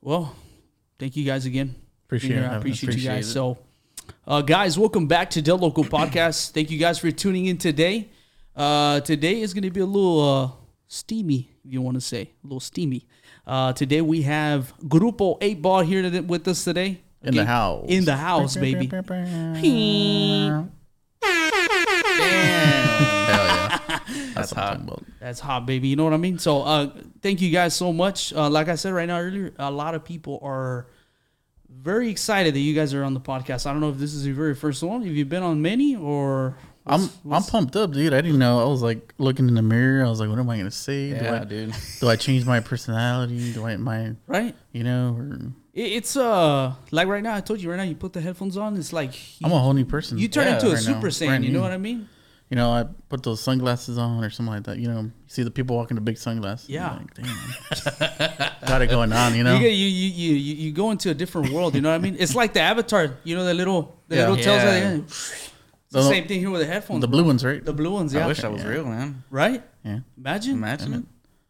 well, thank you guys again. Appreciate it. I Evan. appreciate, you guys. It. So, uh, guys, welcome back to De Loco Podcast. Thank you guys for tuning in today. Uh, today is going to be a little uh, steamy, if you want to say, a little steamy. Uh, today we have Grupo 8 Ball here to, with us today. In the house. In the house, baby. Hell yeah. That's what I'm talking about. That's hot, baby. You know what I mean? So, uh, thank you guys so much. Uh, like I said right now earlier, a lot of people are very excited that you guys are on the podcast. I don't know if this is your very first one. Have you been on many or? I'm what's- I'm pumped up, dude. I didn't know. I was like looking in the mirror. I was like, what am I gonna say? do Yeah, I dude. do I change my personality? Do I my right. you know? Or, It- It's uh like right now. I told you right now. You put the headphones on. It's like you, I'm a whole new person. you turn Yeah, into a right now. super saiyan. Brand You know new. what I mean? You know, I put those sunglasses on or something like that. You know, you see the people walking the big sunglasses. Yeah. Like, Damn. Got it going on. You know. You, get, you, you you you you go into a different world. You know what I mean? It's like the Avatar. You know the little the Yeah. little tails at the Yeah. end. The The- same thing here with the headphones. the blue ones, right? the blue ones. Yeah, I wish that was Yeah. real, man. right. yeah. Imagine, Imagine it.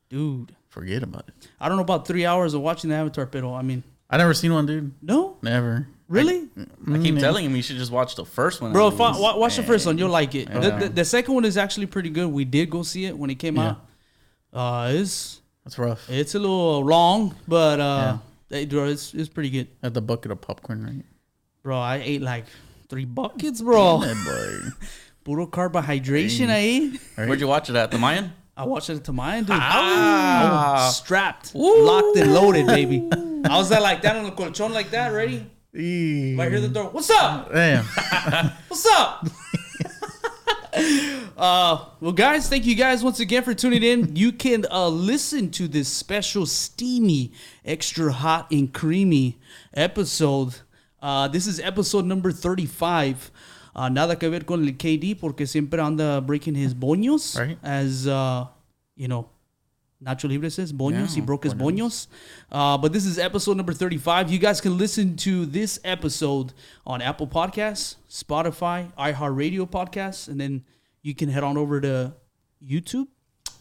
dude. Forget about it. I don't know about three hours of watching the Avatar, pero I mean, I never seen one, dude. no, Never. Really, I keep telling him you should just watch the first one. bro. I, watch the first one, you'll like it. The, Yeah. the, the second one is actually pretty good. We did go see it when it came Yeah. out. Uh, it's That's rough. it's a little long, but uh, hey, bro, it's it's pretty good, At the bucket of popcorn, right? bro. I ate like three buckets, bro. Puro carbohydration I ate. Where'd you watch it at? The Mayan? I watched it at the mine, dude. Ah. I strapped, locked and loaded, baby. I was there like that on the colchon, like that, ready. If I hear the door, what's up? Damn. What's up? uh, well, guys, thank you guys once again for tuning in. You can uh, listen to this special, steamy, extra hot and creamy episode. Uh, this is episode number 35. Uh, nada que ver con el KD porque siempre anda breaking his boños. Right. As, uh, you know, Nacho Libre says, Boños. he Yeah, broke his Boños. Uh, but this is episode number 35. You guys can listen to this episode on Apple Podcasts, Spotify, iHeartRadio Podcasts, and then you can head on over to YouTube.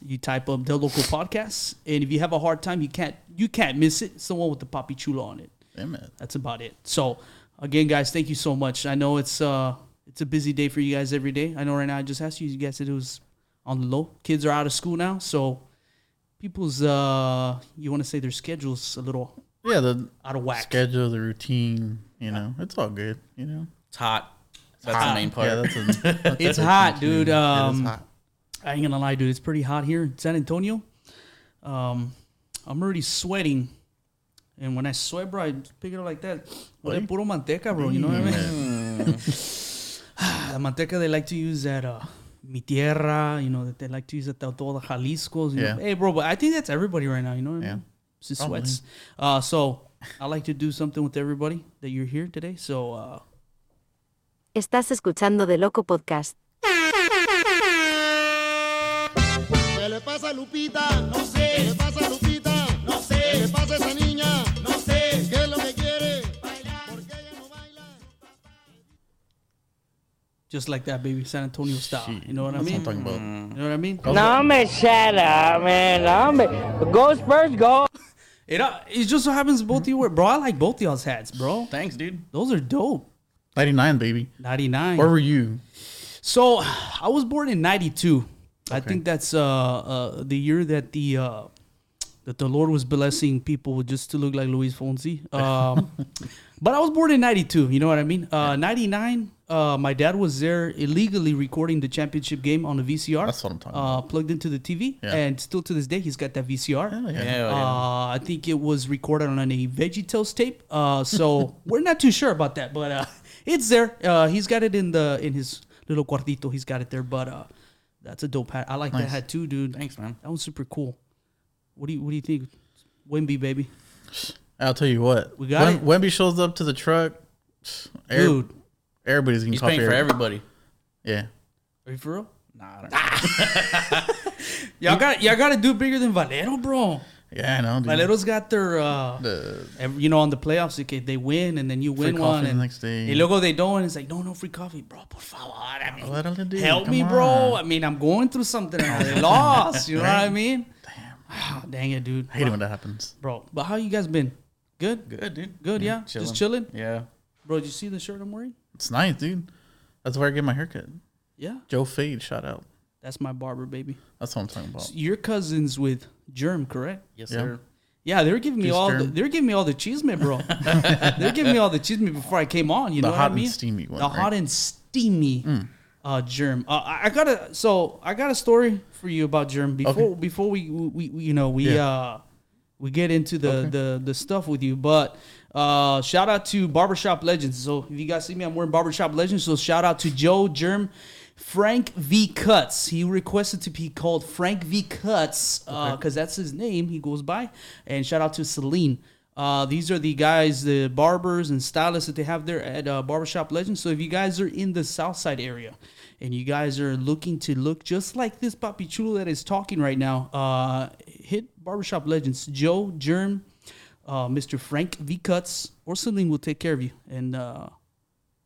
You type up De Loco Podcasts, and if you have a hard time, you can't you can't miss it. It's the one with the Papi Chulo on it. Damn it. That's about it. So again, guys, thank you so much. I know it's uh it's a busy day for you guys every day. I know right now I just asked you, you guys said it was on the low. Kids are out of school now, so people's uh you want to say their schedules a little Yeah, the out of whack. schedule, the routine, you know, it's all good, you know. It's hot. That's the main part. Yeah, that's, a, that's It's a- hot, dude. It is Um, hot. I ain't gonna lie, dude. It's pretty hot here in San Antonio. Um, I'm already sweating, and when I sweat, bro, I pick it up like that. Well, Oy. puro manteca, bro. You know what I mean? the manteca they like to use at uh, mi tierra. You know that they like to use at the, todo Jalisco. You know? Yeah. Hey, bro, but I think that's everybody right now. You know what I Yeah. mean? Just Probably. sweats. Uh, so I like to do something with everybody that you're here today. So uh, Estás escuchando De Loco Podcast. ¿Qué le pasa Lupita? No sé. Just like that, baby, San Antonio style. Shit, You know what I that's mean? what I'm talking about. You know what I mean? No me shut up, man. No me. Go Spurs, go. It uh, it just so happens both of you were, bro. I like both y'all's hats, bro. Thanks, dude. Those are dope. 99, baby. Ninety nine. Where were you? So I was born in ninety two. I think that's uh, uh the year that the uh that the Lord was blessing people just to look like Luis Fonsi. Um, but I was born in ninety two. You know what I mean? Uh, ninety nine. Uh, my dad was there illegally recording the championship game on a VCR. That's what I'm talking uh, Plugged into the TV, Yeah. and still to this day, he's got that VCR. Hell yeah. Yeah, yeah. Uh, I think it was recorded on a VeggieTales tape. Uh, so we're not too sure about that, but uh, it's there. Uh, he's got it in the in his little cuartito. He's got it there. But uh, that's a dope hat. I like that hat too, dude. Thanks, man. That was super cool. What do you What do you think? Wemby baby, I'll tell you what. We got when, it. Wemby shows up to the truck, every- dude. everybody's gonna He's paying for everybody. Yeah. Are you for real? Nah, I don't Y'all got y'all got to do bigger than Valero, bro. Yeah, I know. Dude. Valero's got their, uh, The- every- you know, on the playoffs, okay, they win and then you win one, coffee the and next day. Y luego they don't, and it's like, no, no free coffee, bro. Por favor, I mean, do help me, bro. I mean, I'm going through something I lost. You know what I mean? Damn. dang it, dude. I hate it when that happens. Bro, but how you guys been? Good. Good, dude. Good. Yeah. Just chilling. Yeah. Bro, did you see the shirt I'm wearing? It's nice, dude. That's where I get my haircut. Yeah. Joe Fade, shout out. That's my barber, baby. That's what I'm talking about. So you're cousins with Germ, correct? Yes, Yeah. sir. Yeah, they were giving me Juice all. The, they were giving me all the cheese, bro. They're giving me all the cheese before I came on. You The know what I mean? and steamy one. the right? hot and steamy uh, germ. Uh, I I got a so I got a story for you about germ before Okay. before we, we, we you know we Yeah. uh we get into the Okay. the the stuff with you. But uh, shout out to Barbershop Legends. So if you guys see me, I'm wearing Barbershop Legends. So shout out to Joe Germ. Frank V Cuts. He requested to be called Frank V Cuts because that's his name. He goes by. And shout out to Celine. Uh, these are the guys, the barbers and stylists that they have there at uh, Barbershop Legends. So if you guys are in the South Side area and you guys are looking to look just like this Papi Chulo that is talking right now, uh, hit Barbershop Legends. Joe Germ, uh, Mr. Frank V Cuts, or something will take care of you and uh,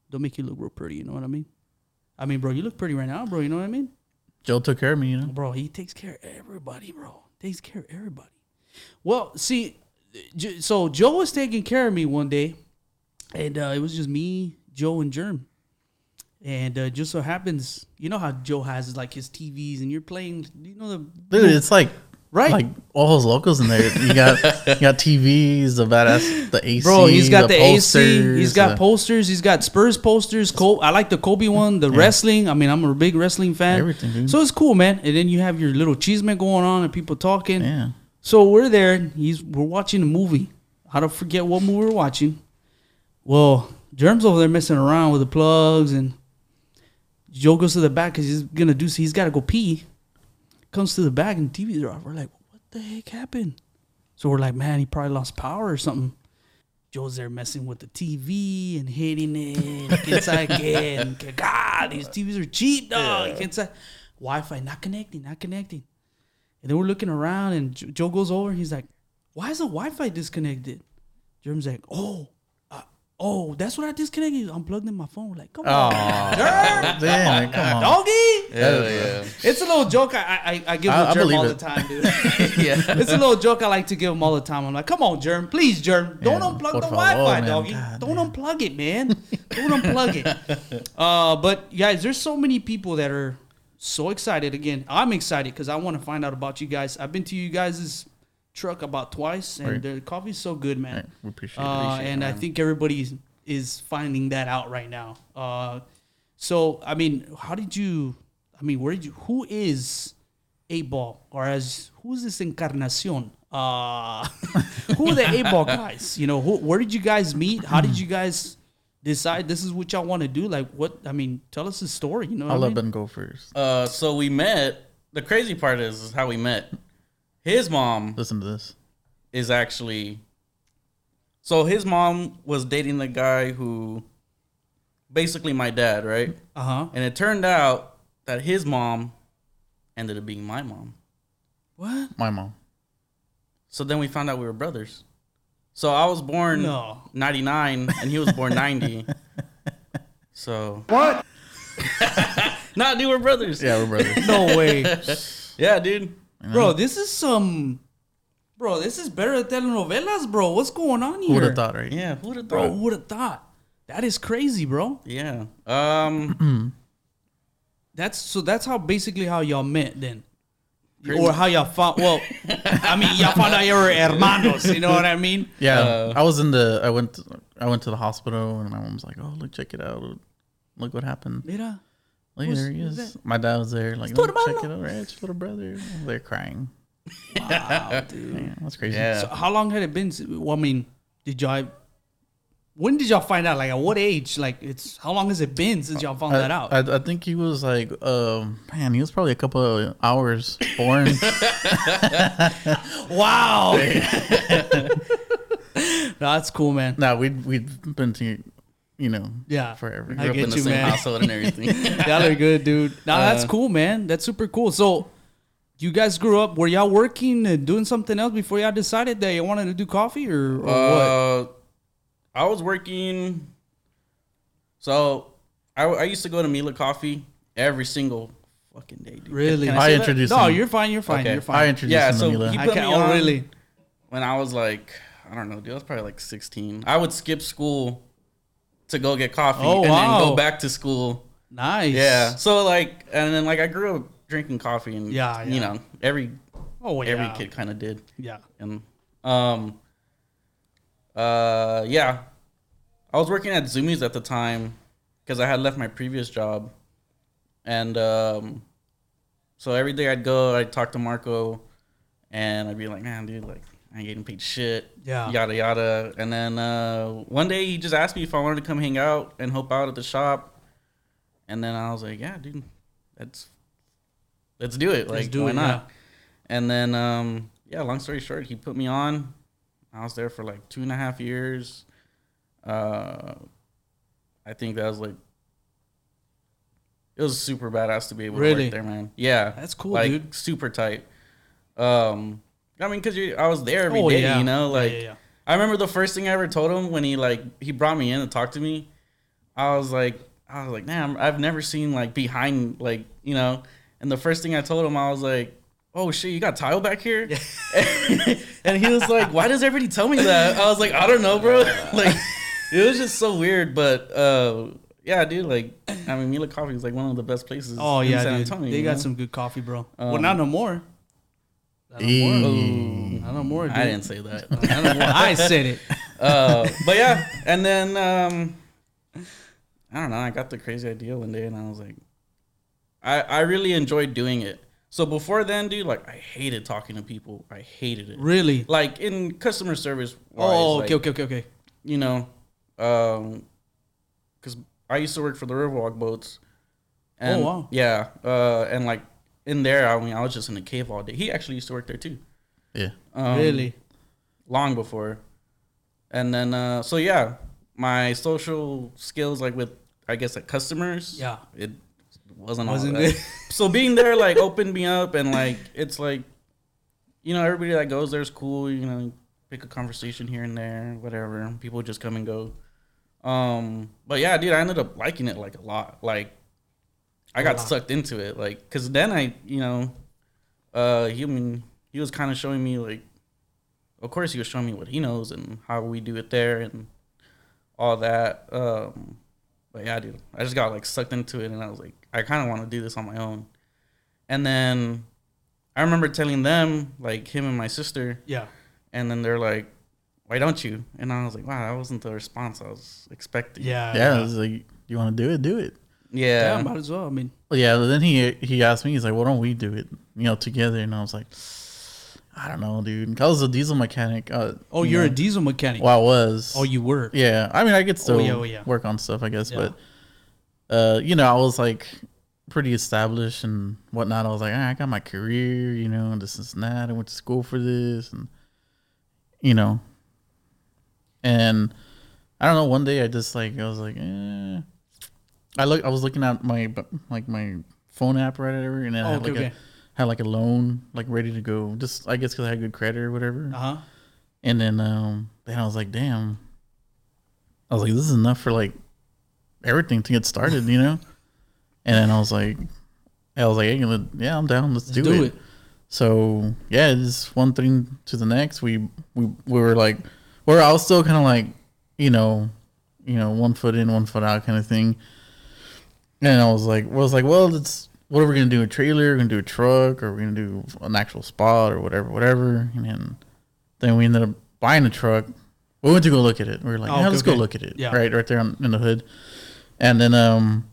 they'll make you look real pretty. You know what I mean? I mean, bro, you look pretty right now, bro. You know what I mean? Joe took care of me, you know. Bro, he takes care of everybody, bro. Takes care of everybody. Well, see, so Joe was taking care of me one day, and uh, it was just me, Joe, and Germ. And uh, just so happens, you know how Joe has like his TVs, and you're playing, you know the Dude, it's like Right. like all those locals in there. You got you got TVs, the badass, the AC. Bro, he's got the, AC. He's got the- posters. He's got Spurs posters. Col- I like the Kobe one. The wrestling. I mean, I'm a big wrestling fan. Everything, dude. So it's cool, man. And then you have your little cheeseman going on and people talking. Yeah. So we're there. He's we're watching a movie. I don't forget what movie we're watching. Well, Germ's over there messing around with the plugs, and Joe goes to the back because he's gonna do. He's got to go pee. Comes to the back and TVs are off. We're like, what the heck happened? So we're like, man, he probably lost power or something. Joe's there messing with the TV and hitting it. Gets again. God, these TVs are cheap, dog. Gets Wi-Fi not connecting, not connecting. And then we're looking around, and Joe goes over. and He's like, "Why is the Wi-Fi disconnected?" Germ's like, "Oh, oh, that's what I disconnected. I unplugged in my phone." Like, "Come on, Germ, Damn, come on. doggy." Hell yeah. It's a little joke I I, I give I- I Germ believe all it. the time, dude. yeah. it's a little joke I like to give him all the time. I'm like, "Come on, Germ, please, Germ, don't Yeah, unplug por the favor, Wi-Fi, man. doggy. God don't damn. unplug it, man. don't unplug it." Uh, but guys, there's so many people that are so excited. Again, I'm excited because I want to find out about you guys. I've been to you guys' truck about twice, and Right. the coffee's so good, man. Right, we appreciate it. Uh, and I think everybody is- is finding that out right now. Uh, so I mean, how did you? I mean, where did you? Who is eight ball, or as who's this encarnacion? Uh, who are the eight ball guys? You know, who, where did you guys meet? How did you guys decide this is what y'all want to do? Like, what? I mean, tell us the story. You know, I'll I let mean? Ben go first. Uh, so we met. The crazy part is, is how we met. His mom Listen to this. is actually. So his mom was dating the guy who, basically my dad, right? Uh huh. And it turned out that his mom ended up being my mom. What? My mom. So then we found out we were brothers. So I was born No. 99 and he was born 90. So What? nah, dude, we're brothers. Yeah, we're brothers. No way, Yeah, dude. Bro. This is some. Bro, this is better than telenovelas, bro. What's going on here? Who would here? have thought, right? Yeah, who would have Bro, thought? who would have thought? That is crazy, bro. Yeah. Um That's so. That's how basically how y'all met then, or how y'all found. Well, I mean, y'all found out you were hermanos. You know what I mean? Yeah, Uh, I was in the. I went. To, I went to the hospital, and my mom's like, "Oh, look, check it out. Look what happened. Mira. Look, Who's- there he who's is. that? My dad was there. Like, tu "Look, check it hermano." out. Right, it's your little brother. They're crying. Wow, dude. Yeah, that's crazy. yeah. So how long had it been? s- Well, I mean, did y'all? When did y'all find out? Like, at what age? Like, it's how long has it been since y'all found I, that out? I, I think he was like, um, man, he was probably a couple of hours born. wow. no, That's cool, man. no, we'd we'd been to, you know, Yeah. forever. I Grew up get in the you, same man. household and everything. Y'all are good, dude. No, that's Uh, cool, man. That's super cool. So, you guys grew up. Were y'all working and doing something else before y'all decided that you wanted to do coffee, or, or what? uh, I was working. So I, I used to go to Mila Coffee every single fucking day, dude. Really? Can I say that? introduced No, him. you're fine. You're fine. Okay. You're fine. I introduced Yeah, him so to Mila. he put can't. me Oh, on really? when I was like, I don't know, dude. I was probably like 16. I would skip school to go get coffee Oh, and then go back to school. Nice. Yeah. So like, and then like I grew up drinking coffee, and Yeah, you know, every Oh yeah. every kid kind of did, Yeah. and um, uh, yeah, I was working at Zoomies at the time because I had left my previous job, and um, so every day I'd go, I'd talk to Marco, and I'd be like, man, dude, like. I ain't getting paid shit. Yeah. Yada yada. And then uh, one day he just asked me if I wanted to come hang out and help out at the shop. And then I was like, yeah, dude, let's let's do it. Like, Let's do why it, not? yeah. And then, um, yeah, long story short, he put me on. I was there for like two and a half years. Uh, I think that was like, it was super badass to be able to Really? work there, man. Yeah, That's cool, like, dude. Super tight. Um, I mean, cause you, I was there every day, Oh, yeah. you know, like. yeah, yeah. I remember the first thing I ever told him when he like he brought me in to talk to me. I was like, I was like, damn, I've never seen like behind like you know. And the first thing I told him, I was like, oh shit, you got tile back here? and he was like, why does everybody tell me that? I was like, I don't know, bro. like, it was just so weird, but uh, yeah, dude, like, I mean, Mila Coffee is like one of the best places. Oh in yeah, dude. Antonio. they got know? some good coffee, bro. well, Um, not no more. Not no Eee. more. Not more. Dude. I didn't say that. More. I said it. uh, but yeah, and then um, I don't know. I got the crazy idea one day, and I was like, I I really enjoyed doing it. So before then, dude, like I hated talking to people. I hated it. Really? Like in customer service. wise, Oh, like, okay, okay, okay, okay. You know, um, because I used to work for the Riverwalk boats. And, Oh, wow. Yeah, uh, and like in there, I mean, I was just in the cave all day. He actually used to work there too. Yeah. Um, really? long before. And then uh so yeah, my social skills like with I guess like customers. Yeah. It wasn't Wasn't all that. good. so being there like opened me up and like it's like you know, everybody that goes there is cool, you know, pick a conversation here and there, whatever. People just come and go. Um but yeah, dude, I ended up liking it like a lot. Like I got lot. sucked into it like cuz then I, you know, uh he I mean he was kind of showing me like of course he was showing me what he knows and how we do it there and all that um but yeah dude i just got like sucked into it and i was like i kind of want to do this on my own and then i remember telling them like him and my sister Yeah. and then they're like why don't you and i was like wow that wasn't the response i was expecting Yeah. Yeah, I was like, you want to do it, do it. Yeah, Yeah, might as well. I mean, Well, yeah. Then he he asked me, he's like, "Why don't we do it, you know, together?" And I was like, "I don't know, dude." I was a diesel mechanic. Uh, oh, you you're a diesel mechanic. Well, I was. Oh, you were. Yeah, I mean, I could still yeah, oh, yeah. work on stuff, I guess, Yeah. but uh, you know, I was like pretty established and whatnot. I was like, ah, I got my career, you know, and this and that. I went to school for this, and you know, and I don't know. One day, I just like I was like, eh. I look. I was looking at my like my phone app right over, and then I Oh, had okay, like okay. a had like a loan like ready to go. Just I guess because I had good credit or whatever. Uh huh. And then um then I was like, damn. I was like, this is enough for like everything to get started, you know? And then I was like I was like, hey, yeah, I'm down. Let's, do, do it. it. So yeah, just one thing to the next. We we we were like where I was still kinda like, you know, you know, one foot in, one foot out kind of thing. And I was like, well, I was like, well, it's what are we gonna do? A trailer? We're gonna do a truck, or we're gonna do an actual spot, or whatever, whatever. And then, then we ended up buying a truck. We went to go look at it. We were like, Oh, yeah, let's go okay. look at it. Yeah. Right, right there on, in the hood. And then, um,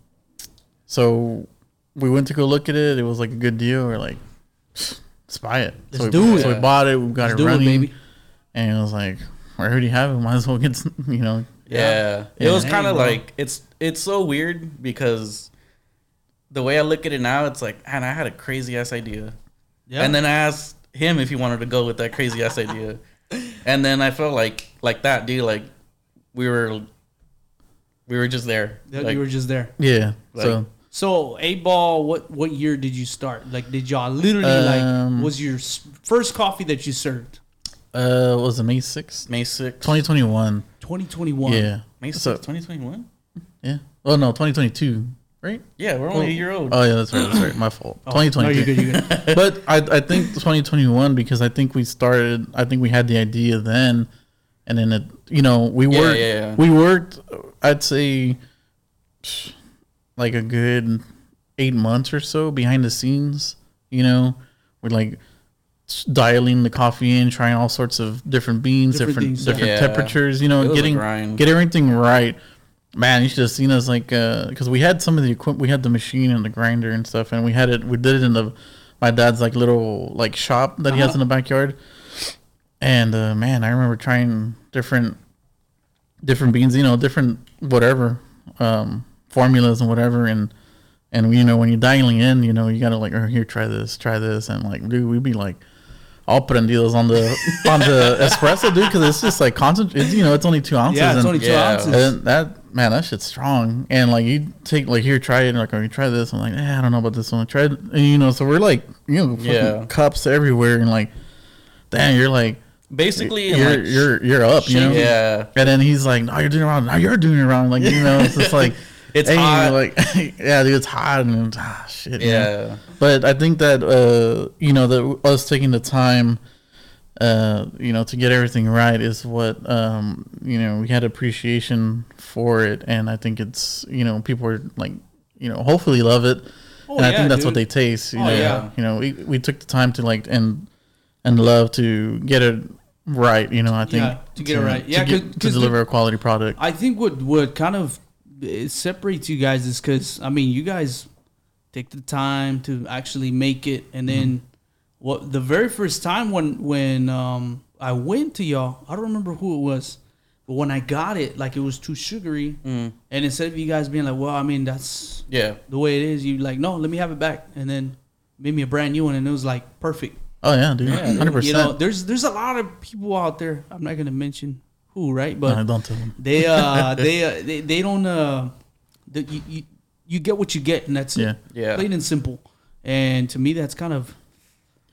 so we went to go look at it. It was like a good deal. We're like, let's buy it. Let's so we, do it. So we bought it. We got Let's it it, running. baby. And it was like, I already have it. Might as well get, some, you know. Yeah. It was kind of bro. like it's it's so weird because the way I look at it now, it's like, man, I had a crazy ass idea. Yeah. And then I asked him if he wanted to go with that crazy ass idea. And then I felt like like that, dude, like we were we were just there. Yeah, Like, you were just there. Yeah. so Like- So eight ball, what what year did you start? Like, did y'all literally Um, like was your first coffee that you served? Uh, was it May 6th? May 6th. 2021. 2021. Yeah. May 6th, So- 2021? Yeah. Oh no, 2022, right? Yeah, we're only a year old. Oh yeah, that's right. That's right. My fault. Oh, No, 2022. you're good. You're good. but I, I think 2021 because I think we started. I think we had the idea then, and then it you know we Yeah, worked yeah, yeah. we worked I'd say like a good eight months or so behind the scenes. You know, we're like s- dialing the coffee in, trying all sorts of different beans, Different different things, different, yeah. temperatures. You know, It was a getting grind. get everything right. Man, you should have seen us like because we had some of the equipment. We had the machine and the grinder and stuff, and we had it. We did it in the my dad's like little like shop that he has in the backyard. And uh, man, I remember trying different different beans, you know, different whatever um, formulas and whatever, and and you know when you're dialing in, you know, you gotta like, oh, here, try this, try this, and like, dude, we'd be like, all prendidos on the on the espresso, dude, because it's just like concentrate. You know, it's only two ounces. Yeah, it's and, only two Yeah. ounces. and that man, that shit's strong. And like you take like here, try it. And like, oh, you try this. I'm like, eh, I don't know about this one. Try it. And, you know, so we're like, you know, fucking Yeah. cups everywhere, and like, damn, you're like, Basically, you're like, you're you're up, you know. yeah. And then he's like, "No, you're doing it wrong. No, you're doing it wrong." Like you know, it's just like It's hey, hot. Like yeah, dude, it's hot and ah, shit. man. Yeah. But I think that uh, you know that us taking the time, uh, you know, to get everything right is what um, you know we had appreciation for it, and I think it's you know people are like you know hopefully love it, Oh, and I yeah, think that's what they taste. You Oh, know, yeah. you know we, we took the time to like and and love to get it right. You know, I think Yeah, to get it right. Yeah, to, get- to 'cause the- deliver a quality product. I think what what kind of it separates you guys is because I mean you guys take the time to actually make it, and then Mm-hmm. what the very first time when when um I went to y'all, I don't remember who it was, but when I got it, like it was too sugary, Mm. and instead of you guys being like, well, I mean that's Yeah. the way it is, you like no, let me have it back, and then made me a brand new one, and it was like perfect. Oh yeah, dude, Yeah, hundred You know, there's there's a lot of people out there. I'm not gonna mention who, right? But No, don't tell them. they uh they uh, they, they don't uh the, you, you you get what you get and that's Yeah. it Yeah. plain and simple and to me that's kind of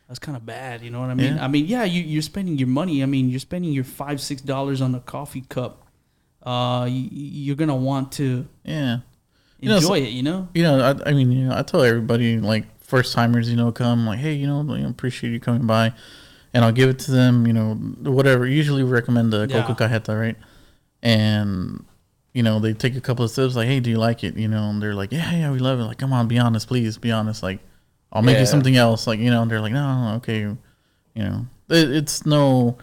that's kind of bad you know what i mean Yeah. i mean yeah you, you're spending your money i mean you're spending your five six dollars on a coffee cup uh you, you're gonna want to Yeah. You know, enjoy so- it you know You know, I, I mean, you know, I tell everybody like first timers, you know, come like, hey, you know, I appreciate you coming by, and I'll give it to them. You know, whatever. Usually, we recommend the Yeah. coco cajeta, right? And you know, they take a couple of sips, like, hey, do you like it? You know, and they're like, yeah, yeah, we love it. Like, come on, be honest, please, be honest. Like, I'll make Yeah. you something else. Like, you know, and they're like, no, no, okay, you know, it, it's no.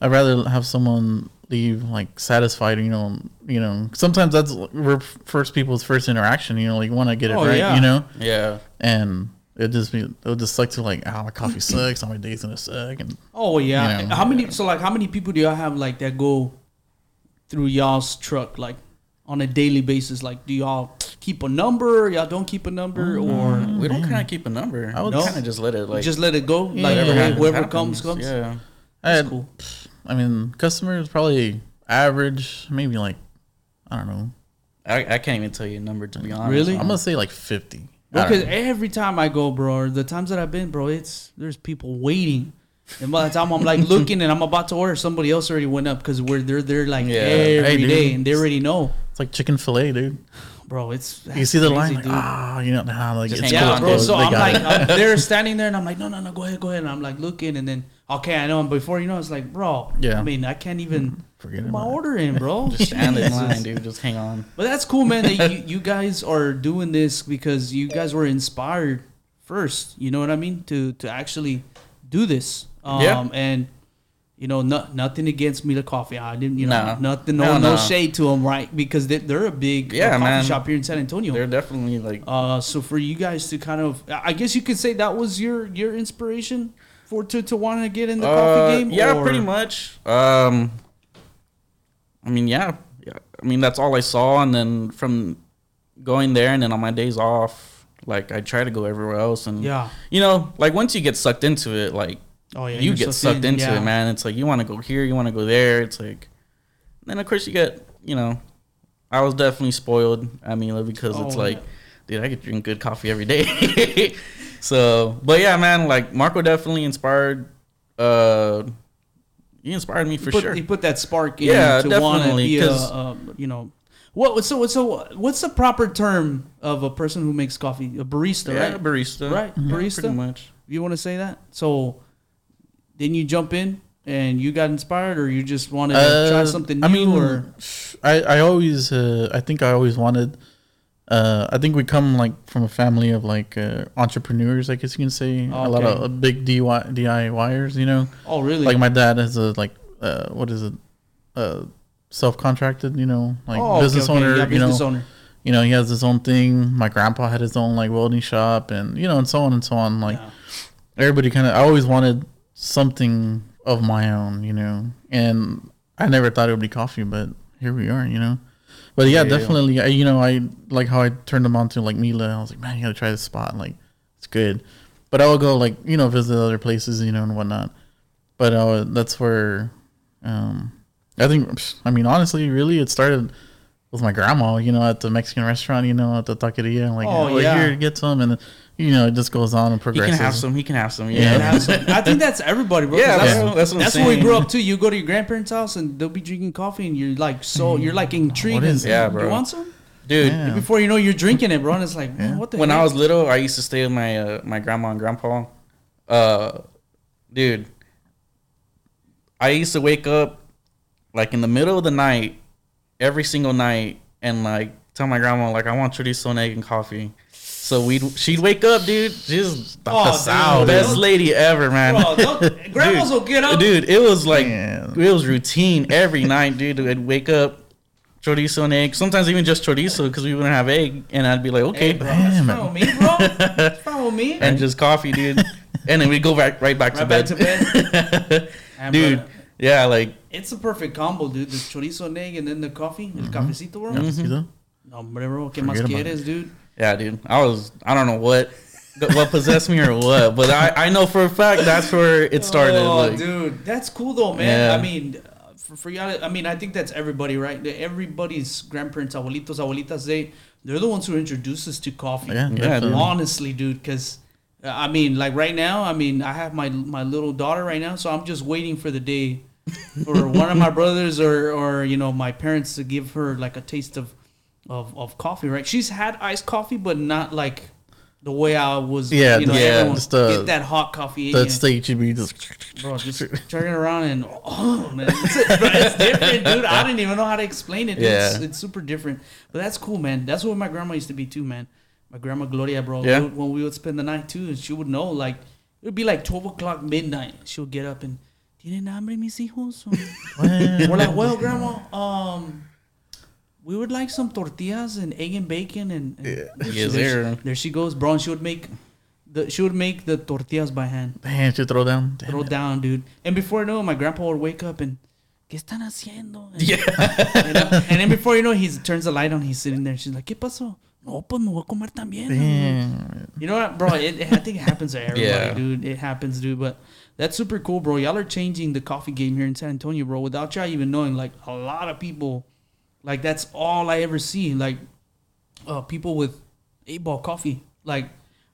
I'd rather have someone leave like satisfied. You know, you know. Sometimes that's we're first people's first interaction. You know, like want to get it Oh, right. yeah. You know, Yeah. and it just be it would just suck to like, oh, my coffee sucks. how my days gonna suck. And oh yeah You know. how many so like how many people do y'all have like that go through y'all's truck like on a daily basis like do y'all keep a number y'all don't keep a number mm, or We don't kind of keep a number. I would would No? kind of just let it like just let it go like whatever whoever, happens, whoever happens. comes comes Yeah. I had, cool. I mean, customers probably average, maybe like, I don't know. I, I can't even tell you a number to be honest. Really? I'm gonna say like fifty. I don't Because know. every time I go, bro, or the times that I've been, bro, it's there's people waiting, and by the time I'm like looking and I'm about to order, somebody else already went up because we're they're they're like Yeah. every Hey, day and they already know, It's like Chick-fil-A, dude. bro. It's You see the crazy, line, like, dude. ah, you know, nah, like Just it's hang Yeah, on, bro. closed. So They I'm like. I'm, they're standing there, and I'm like, no, no, no, go ahead, go ahead. And I'm like looking, and then okay, I know. And before you know, it's like, bro, Yeah. I mean, I can't even Forget put my order in, bro. Just stand in line, dude. Just hang on. But that's cool, man. That you, you guys are doing this because you guys were inspired first. You know what I mean? To to actually do this. Um, Yeah. And you know, no, nothing against Mila Coffee. I didn't, you know, No. nothing, no, No, no, no. shade to them, right? Because they, they're a big Yeah, coffee man. shop here in San Antonio. They're definitely like Uh, so for you guys to kind of, I guess you could say that was your your inspiration for to to want to get in the coffee Uh, game. Yeah, or- pretty much. Um, I mean, yeah, yeah. I mean, that's all I saw, and then from going there, and then on my days off, like I try to go everywhere else, and Yeah. you know, like once you get sucked into it, like Oh yeah, you get sucked thin, into yeah. it, man. It's like you want to go here, you want to go there. It's like, then of course you get, you know, I was definitely spoiled. I mean, because it's Oh, like, yeah. dude, I could drink good coffee every day. so, but yeah, man, like Marco definitely inspired. Uh, he inspired me for put, sure. He put that spark in Yeah, to want to be a, a, you know, what so so what's the proper term of a person who makes coffee? A barista, yeah, right? barista, Right, Yeah, barista? pretty much. You want to say that? So then you jump in and you got inspired, or you just wanted to try Uh, something new? I mean, or I I always uh, I think I always wanted. Uh, I think we come like from a family of like uh, entrepreneurs, I guess you can say. A lot of uh, big DIY, DIYers, you know. oh, really? Like my dad is a like uh, what is it? Uh, self-contracted, you know, like Oh, okay, business okay. owner. Yeah, you business know, owner. you know, he has his own thing. My grandpa had his own like welding shop, and you know, and so on and so on. Like Yeah. everybody kind of, I always wanted something of my own, you know, and I never thought it would be coffee, but here we are, you know. But yeah, Yeah. definitely, I, you know, I like how I turned them on to like Mila. I was like, man, you gotta try this spot. Like, it's good. But I would go like, you know, visit other places, you know, and whatnot. But uh, that's where, um, I think, I mean, honestly, really, it started with my grandma, you know, at the Mexican restaurant, you know, at the taqueria. Like, Oh, oh, yeah. here, get some. And, you know, it just goes on and progresses. He progresses. can have some. He can have some. Yeah, Yeah. have some- I think that's everybody, bro. 'cause Yeah, that's, bro, that's what I'm that's when we saying. grew up too. You go to your grandparents' house and they'll be drinking coffee, and you're like, so you're like intrigued. What is and, it? Yeah, You want some? Dude, Yeah. Before you know, you're drinking it, bro. And it's like, man, what the? when heck? I was little, I used to stay with my uh, my grandma and grandpa. Uh, dude, I used to wake up like in the middle of the night every single night and like tell my grandma like I want chorizo and egg and coffee. So we would she'd wake up, dude. She's the Oh, best lady ever, man. Bro, don't- grandmas will get up. Dude, it was like Man. it was routine every night, dude. I'd wake up, chorizo and egg. Sometimes even just chorizo because we wouldn't have egg, and I'd be like, okay, Hey, bro, that's Damn fine with me, bro. That's fine with me. and just coffee, dude. and then we'd go back right back to Right back bed. to bed. Dude. Yeah, like it's a perfect combo, dude. The chorizo and egg, and then the coffee, Mm-hmm. el cafecito, bro. You? No, bro. ¿Qué más quieres, dude? yeah, dude. I was I don't know what what possessed me or what, but I I know for a fact that's where it started. Oh, like, dude, that's cool though, man. Yeah. I mean, uh, for, for y'all, I mean, I think that's everybody, right? Everybody's grandparents, abuelitos, abuelitas, they they're the ones who introduce us to coffee. Yeah, Yeah, definitely. honestly, dude, because. I mean, like right now, I mean, I have my my little daughter right now, so I'm just waiting for the day for one of my brothers or or you know my parents to give her like a taste of of, of coffee. Right? She's had iced coffee, but not like the way I was. Yeah, you know, yeah, just, uh, get that hot coffee. That you. state should be just. Bro, just turning around and oh man, it's, it's different, dude. I didn't even know how to explain it. Dude. It's, Yeah. it's super different, but that's cool, man. That's what my grandma used to be too, man. My grandma Gloria, bro. Yeah. when we would spend the night too, and she would know, like it would be like twelve o'clock midnight. She would get up and tienen hambre mis hijos. We're like, well, grandma, um. We would like some tortillas and egg and bacon and, and Yes, there, sir. there she goes, bro. And she would make the she would make the tortillas by hand Man, should throw down. Damn throw it. down, dude. And before I know my grandpa would wake up and, ¿qué están haciendo? And, Yeah. you know, and then before you know, he turns the light on. He's sitting there. She's like, ¿qué pasó? No, pues me voy a comer también. Damn. You know what, bro? It, it- I think it happens to everybody, Yeah. dude. It happens, dude. But that's super cool, bro. Y'all are changing the coffee game here in San Antonio, bro. Without y'all even knowing, like a lot of people, like that's all I ever see. Like uh, people with eight ball coffee. Like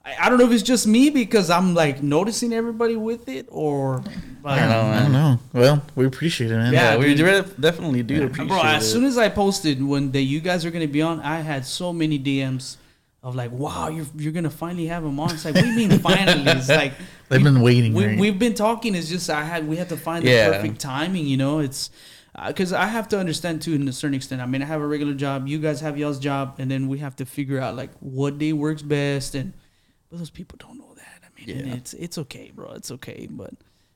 I, I don't know if it's just me because I'm like noticing everybody with it, or but, I don't know, I don't know. Well, we appreciate it, man. Yeah, Yeah, we dude. re- definitely do appreciate Bro, as soon as I posted when the you guys are gonna be on, I had so many DMs of like, "Wow, you're you're gonna finally have him on." It's like, what do you mean finally? It's like They've been waiting. we right? we've been talking. It's just I had we had to find the perfect timing. You know, it's because I have to understand too, in a certain extent. I mean, I have a regular job. You guys have y'all's job, and then we have to figure out like what day works best. And but those people don't know that. I mean, Yeah. it's it's okay, bro. It's okay. But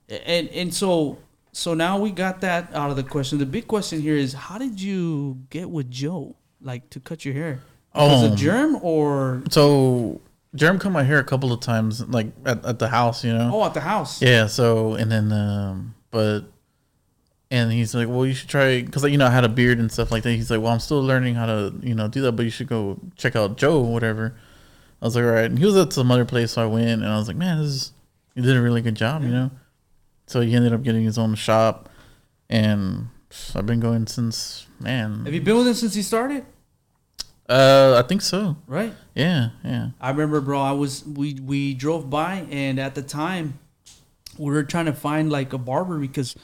and and so so now we got that out of the question. The big question here is, how did you get with Joe, like to cut your hair? Was Um, it germ or So Germ cut my hair a couple of times, like at, at the house, you know. oh at the house? Yeah. So and then, um, but, and he's like, well, you should try because you know I had a beard and stuff like that. He's like, well, I'm still learning how to you know do that, but you should go check out Joe or whatever. I was like, all right. And he was at some other place, so I went and I was like, man, this is he did a really good job, you know. So he ended up getting his own shop, and I've been going since man. Have you been with him since he started? Uh, I think so. Right. Yeah, yeah. I remember, bro. I was we we drove by, and at the time, we were trying to find like a barber because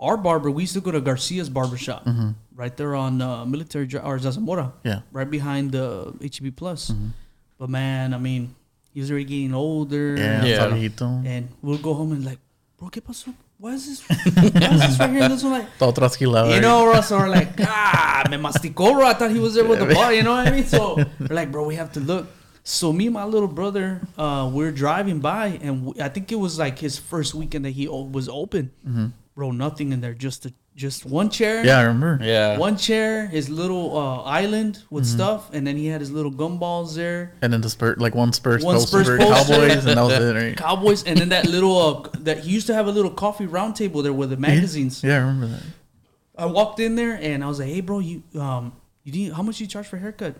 our barber we used to go to Garcia's barber shop right there on uh, Military or Zarzamora, Yeah. right behind the H-E-B Plus. But man, I mean, he was already getting older. Yeah, Yeah. And we'll go home and like, bro, ¿qué pasó? Why is this? Why is this right here? This one like, Todo trasquilado. you know. So we're like, ah, me masticó, bro. I thought he was there with the ball. You know what I mean? So we're like, bro, we have to look. So me and my little brother, uh, we're driving by, and I think it was like his first weekend that he o- was open. Bro, nothing in there. Just a, just one chair. Yeah, I remember. Yeah. One chair, his little uh, island with Mm-hmm. stuff, and then he had his little gumballs there. And then the Spurs, like one Spurs One poster, Spurs poster. Cowboys, and that was it, right? Cowboys, and then that little uh, that he used to have a little coffee round table there with the magazines. Yeah, I remember that. I walked in there and I was like, "Hey, bro, you um, you need how much you charge for haircut?"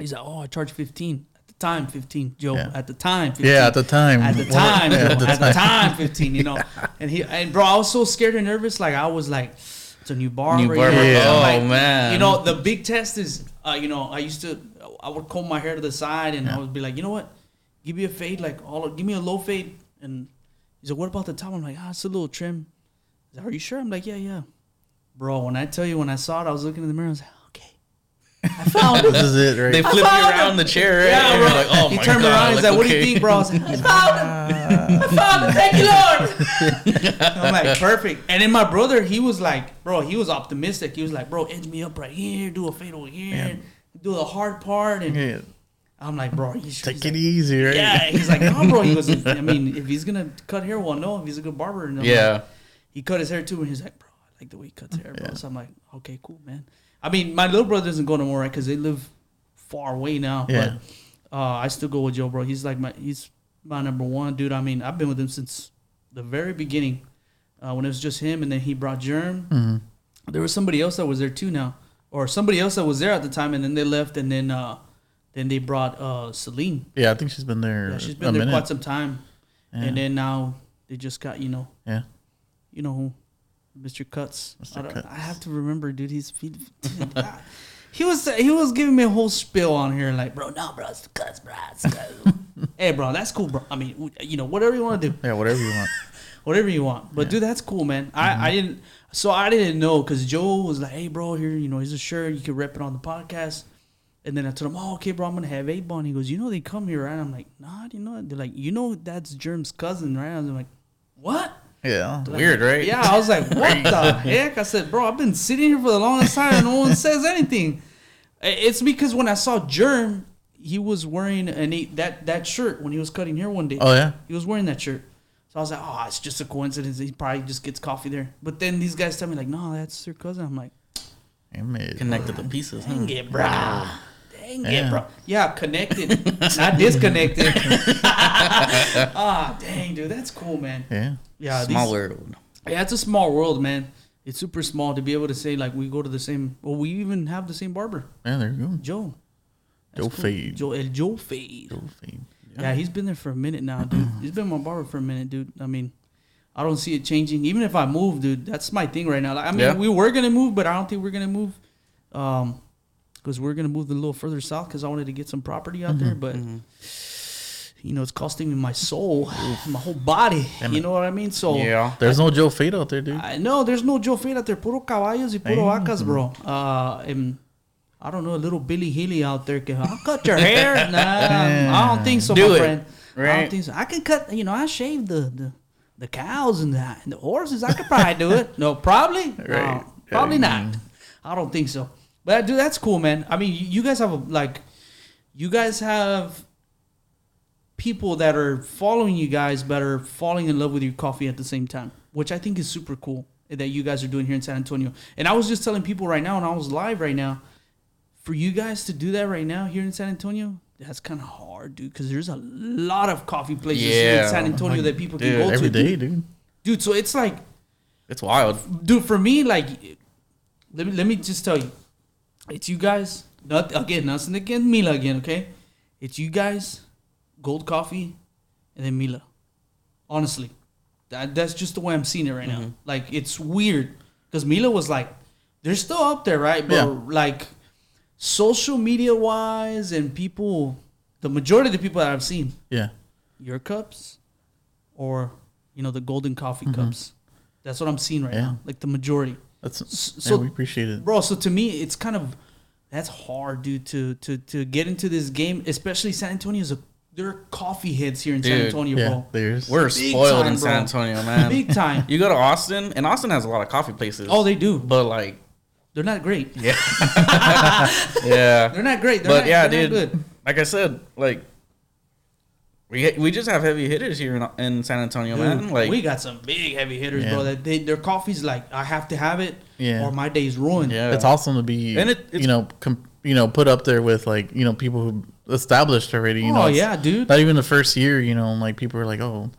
He's like, "Oh, I charge 15 at the time, 15, Joe. Yeah. At the time, 15. Yeah, at the time. At the time, yeah, Joe, at the at the time. time, 15. You know, and he and bro, I was so scared and nervous. Like I was like, "It's a new barber." New barber. here." Yeah. Oh Like, man. You know, the big test is, uh, you know, I used to, I would comb my hair to the side, and I would be like, you know what, give me a fade, like all, give me a low fade, and he's like, what about the top? I'm like, ah, it's a little trim. Like, Are you sure? I'm like, yeah, yeah, bro. When I tell you, when I saw it, I was looking in the mirror. I was like, okay, I found it. This is it, right? they flip you around him. the chair. Right? Yeah, And bro. like, oh he my turned me god. around. He's like, "What do you think, bro?" I was like, "I found him. I found him. Thank you, Lord." I'm like, perfect. And then my brother, he was like, bro, he was optimistic. He was like, bro, edge me up right here, do a fade over here, do the hard part, and Yeah. I'm like, bro, you sure? Take He's it like, easy, right? Yeah, he's like, no, bro. He goes, I mean, if he's gonna cut hair, well, no, if he's a good barber. And I'm Yeah. like- he cut his hair too, and he's like, bro, I like the way he cuts hair, bro. So I'm like, okay, cool, man. I mean, my little brother doesn't go no more, right? Because they live far away now. Yeah. But uh, I still go with Joe, bro. He's like my, he's my number one, dude. I mean, I've been with him since the very beginning, uh, when it was just him, and then he brought Germ. Mm-hmm. There was somebody else that was there too now, or somebody else that was there at the time, and then they left, and then uh, then they brought uh, Celine. Yeah, I think she's been there. Yeah, she's been there minute. quite some time, Yeah. and then now they just got you know Yeah. you know who, Mr. Cuts. Mr. I, Cuts. I have to remember, dude. He's he, he was he was giving me a whole spill on here, like, bro, no, bro, it's the Cuts, bro. It's the Cuts. hey, bro, that's cool, bro. I mean, you know, whatever you want to do, Yeah, whatever you want. whatever you want. But dude, that's cool, man. I mm-hmm. I didn't. So I didn't know because Joe was like, hey, bro, here, you know, here's a shirt. You can rep it on the podcast. And then I told him, oh, okay, bro, I'm gonna have ball. And he goes, you know, they come here, right? I'm like, nah, you know, they're like, you know, that's Germ's cousin, right? I was like, what? Yeah. Weird, right? Yeah, I was like, what the heck? I said, bro, I've been sitting here for the longest time and no one says anything. It's because when I saw Germ, he was wearing an eight, that that shirt when he was cutting hair one day. Oh yeah. He was wearing that shirt. So I was like, oh, it's just a coincidence. He probably just gets coffee there. But then these guys tell me like, no, that's your cousin. I'm like, Connected the pieces. Huh? dang it, bro. Dang it, Yeah. bro. Yeah, connected, not disconnected. ah, dang, dude, that's cool, man. Yeah. Yeah, these- Small world. Yeah, it's a small world, man. It's super small to be able to say like we go to the same. Well, we even have the same barber, Yeah, there you go. Joe. Joe Fade. Joe El Joe Fade. Joe Fade. Yeah. he's been there for a minute now, dude. he's been my barber for a minute, dude. I mean, I don't see it changing. Even if I move, dude, that's my thing right now. Like, I mean, Yeah. we were gonna move, but I don't think we're gonna move, um, because we're gonna move a little further south because I wanted to get some property out there, mm-hmm. but. Mm-hmm. You know, it's costing me my soul, my whole body. You know what I mean? So Yeah. There's no Joe Fade out there, dude. I know there's no Joe Fade out there. Puro caballos y puro vacas, bro. Mm-hmm. Uh, and I don't know, a little Billy Healy out there. Can, I'll cut your hair. Nah, I don't think so, Do my it. friend. I don't think so. I can cut, you know, I shave the, the, the cows and the, and the horses. I could probably do it. No, probably. No, Right. probably Yeah. not. I don't think so. But dude, that's cool, man. I mean, you, guys have a, like, you guys have people that are following you guys but are falling in love with your coffee at the same time, which I think is super cool that you guys are doing here in San Antonio. And I was just telling people right now, and I was live right now, for you guys to do that right now here in San Antonio, that's kind of hard, dude, because there's a lot of coffee places here in San Antonio that people can go Every to. day, dude. dude. dude, so it's like It's wild. dude for me like let me let me just tell you it's you guys not again nothing against mila again okay? It's you guys gold coffee and then mila. Honestly that, that's just the way i'm seeing it right now. Mm-hmm. Like it's weird because mila was like they're still up there right? But Yeah. like social media wise and people the majority of the people that i've seen. Yeah. your cups or you know the golden coffee mm-hmm. cups. That's what i'm seeing right Yeah. now like the majority That's so- yeah, we appreciate it. bro so to me it's kind of that's hard dude to to to get into this game especially san Antonio's a there are coffee heads here in San Antonio, Yeah, bro. there's. We're Big spoiled time, in San. Antonio, man. Big time. You go to Austin, and Austin has a lot of coffee places. Oh, they do. but like, They're not great. yeah, yeah. They're not great. They're But not, yeah, they're dude. not good. Like I said, like we we just have heavy hitters here in, in San Antonio, man. Dude, Like we got some big heavy hitters, Yeah. bro. That they, their coffee's like I have to have it, Yeah. or my day's ruined. yeah, It's awesome to be, And it- it's- you know, com- you know, put up there with like you know people who established already. You Oh, know, yeah, dude. Not even the first year, you know, like people are like, oh,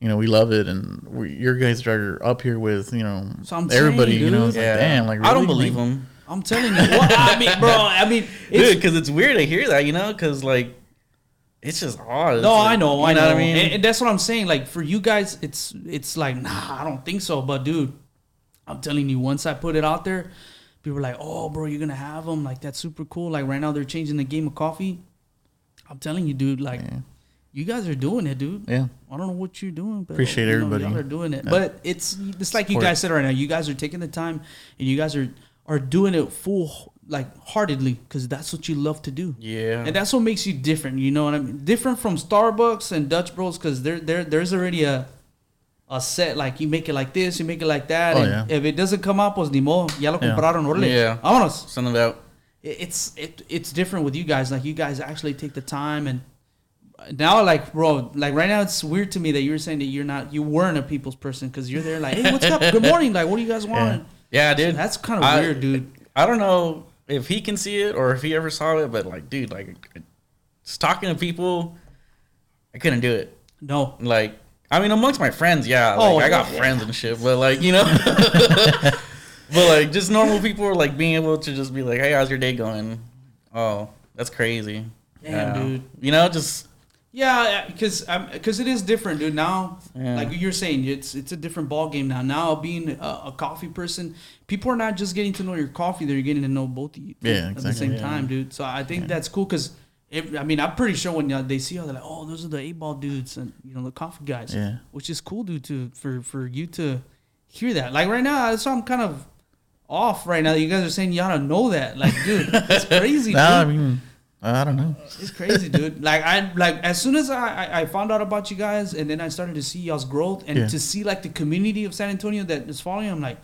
you know, we love it, and we, your guys are up here with you know So I'm everybody. saying, you know, dude. it's like damn, like I don't believe Like, them, I'm telling you, what, I mean, bro. I mean, dude, because it's weird to hear that, you know, because like it's just odd. It's no, like- I know, you I know. what I mean. and, and that's what I'm saying. Like for you guys, it's it's like nah, I don't think so. But dude, I'm telling you, once I put it out there, people are like, oh, bro, you're gonna have them. Like that's super cool. Like right now, they're changing the game of coffee. I'm telling you, dude. Like Yeah. you guys are doing it, dude. Yeah, I don't know what you're doing, but Appreciate you know, everybody. Y'all are doing it, Yeah. but it's it's like you guys said right now. You guys are taking the time, and you guys are are doing it full like heartedly because that's what you love to do. yeah, And that's what makes you different. You know what I mean? Different from Starbucks and Dutch Bros because there there there's already a a set like you make it like this, you make it like that, Oh, and yeah. if it doesn't come out, pues ni modo, ya lo Yeah. compraron, órale, Yeah. vámonos. about It- It's it it's different with you guys. Like you guys actually take the time and now like bro like right now it's weird to me that you're saying that you're not you weren't a people's person because you're there like hey what's up good morning like what do you guys want yeah, dude. that's kind of weird dude I don't know if he can see it or if he ever saw it, but like, dude, like, just talking to people, I couldn't do it. no Like, I mean, amongst my friends, yeah, oh, like, Oh, I got yeah. friends and shit, but like, you know, but like, just normal people like being able to just be like, hey, how's your day going? Oh, that's crazy. Damn, Yeah. dude. You know, just Yeah, because because um, it is different, dude. Now, Yeah. like you're saying, it's it's a different ball game now. Now, being a, a coffee person, people are not just getting to know your coffee; they're getting to know both of you Yeah, at the same yeah. time, dude. So I think that's cool because. I mean, I'm pretty sure when they see you, they're like, "Oh, those are the eight ball dudes and you know the coffee guys." Yeah. which is cool, dude. To for for you to hear that, like right now, that's why I'm kind of off right now. You guys are saying you ought to know that, like, dude, it's crazy. nah, I mean, I don't know. It's crazy, dude. Like I like as soon as I, I I found out about you guys, and then I started to see y'all's growth, and Yeah. to see like the community of San Antonio that is following. I'm like,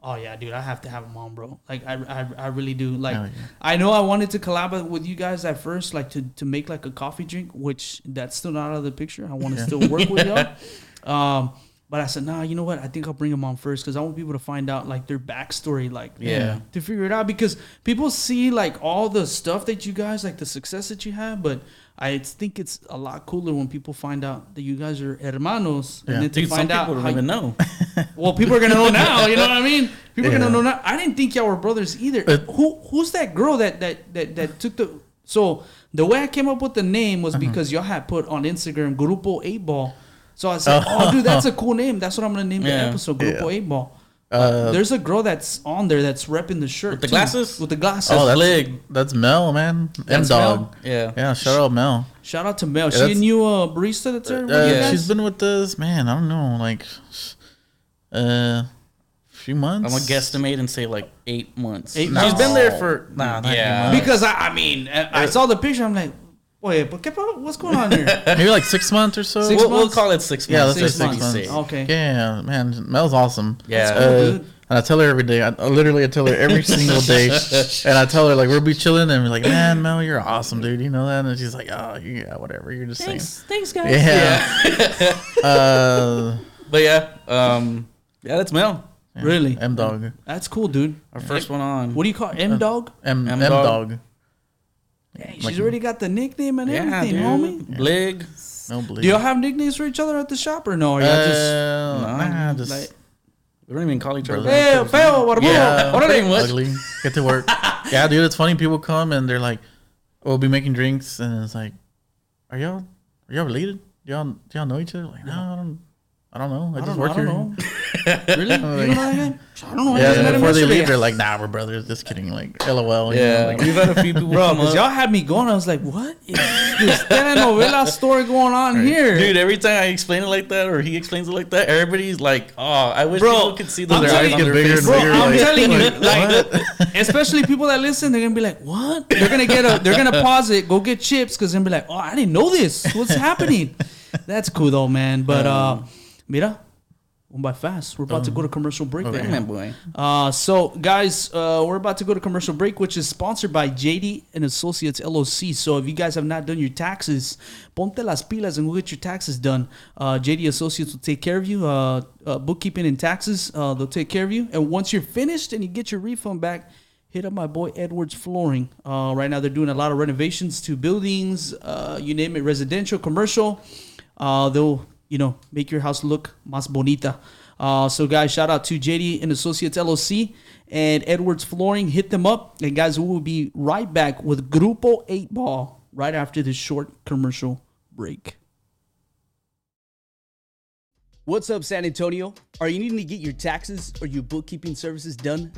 oh yeah, dude, I have to have them on, bro. Like I I, I really do. Like Hell yeah. I know I wanted to collab with you guys at first, like to to make like a coffee drink, which that's still not out of the picture. I want to still work with y'all. Um, but I said, nah, you know what? I think I'll bring them on first because I want people to find out like their backstory, like Yeah. to figure it out because people see like all the stuff that you guys like the success that you have, but I think it's a lot cooler when people find out that you guys are hermanos Yeah. and then to dude, some find out people don't how- even know. well, people are gonna know now. You know what I mean? People are gonna know now. I didn't think y'all were brothers either. But- Who who's that girl that that that that took the? So the way I came up with the name was Uh-huh. because y'all had put on Instagram Grupo Eight Ball. So I said, "Oh, dude, that's a cool name. That's what I'm gonna name the Yeah. episode, Grupo Yeah. Eight Uh, There's a girl that's on there that's repping the shirt With the too. glasses? With the glasses. oh, that's Lig. that's Mel, man. M That's Dog. Yeah. Yeah, shout out Mel. Shout out to Mel. Yeah, she a that's- new uh, barista that's there. with you Uh, Yeah. guys? She's been with us, man. I don't know, like, uh, few months. I'm gonna guesstimate and say like eight months. Eight She's months? been there for Nah, not eight yeah. months. because I, I mean, I I saw the picture. I'm like, wait, but ¿qué pa- what's going on here? Maybe like six months or so. Six We'll, we'll call it six months. yeah, let's say Six six months. months. Okay. Yeah, man, Mel's awesome. Yeah. That's cool, Uh, dude. and I tell her every day. I, I literally I tell her every single day, and I tell her like we'll be chilling, and we're like, man, Mel, you're awesome, dude. You know that? And she's like, oh yeah, whatever. You're just Thanks, saying. thanks, guys. Yeah. uh, But yeah, um, yeah, that's Mel. Really? M Dog. That's cool, dude. Our first one on. What do you call it? M Dog? M M M-Dog. Dog. Hey, she's already got the nickname and yeah, everything, dude. homie. Blig. No bleed. Do y'all have nicknames for each other at the shop or no? Or y'all just Uh, No, nah, just like, We don't even call each other. hey, feo, barburo, Yeah. órale. Pretty much. ugly. Get to work. yeah, dude, it's funny. People come and they're like, "We'll be making drinks," and it's like, "Are y'all are y'all related? Do y'all do y'all know each other?" Like, no, I don't. I don't know. I, I just don't, work I don't here. know. really? You don't know that guy? I don't know. I Yeah, just before they yesterday. leave, they're like, "Nah, we're brothers." Just kidding. Like, lol. you know, Yeah, like- we've had a few people Bro, because y'all had me going. I was like, what is this telenovela story going on here? Dude, every time I explain it like that, or he explains it like that, everybody's like, "Oh, I wish Bro, people could see the I'm their telling eyes on you- their bigger and Bro, bigger, I'm like- telling you, like, like, especially people that listen, they're gonna be like, "What?" They're gonna get a, they're gonna pause it, go get chips, because they're gonna be like, "Oh, I didn't know this. What's happening?" That's cool though, man. But uh, mira, one by fast. We're about to go to commercial break. right Damn boy. Uh, so guys, uh, we're about to go to commercial break, which is sponsored by JD and Associates LLC. So if you guys have not done your taxes, ponte las pilas and we'll get your taxes done. Uh, JD Associates will take care of you. Uh, uh, bookkeeping and taxes, uh, they'll take care of you. And once you're finished and you get your refund back, hit up my boy Edwards Flooring. Uh, right now they're doing a lot of renovations to buildings, uh, you name it, residential, commercial. Uh, they'll you know make your house look más bonita. Uh, so guys, shout out to JD and Associates LLC and Edwards Flooring. Hit them up, and guys, we will be right back with Grupo Eight Ball right after this short commercial break. What's up, San Antonio? Are you needing to get your taxes or your bookkeeping services done?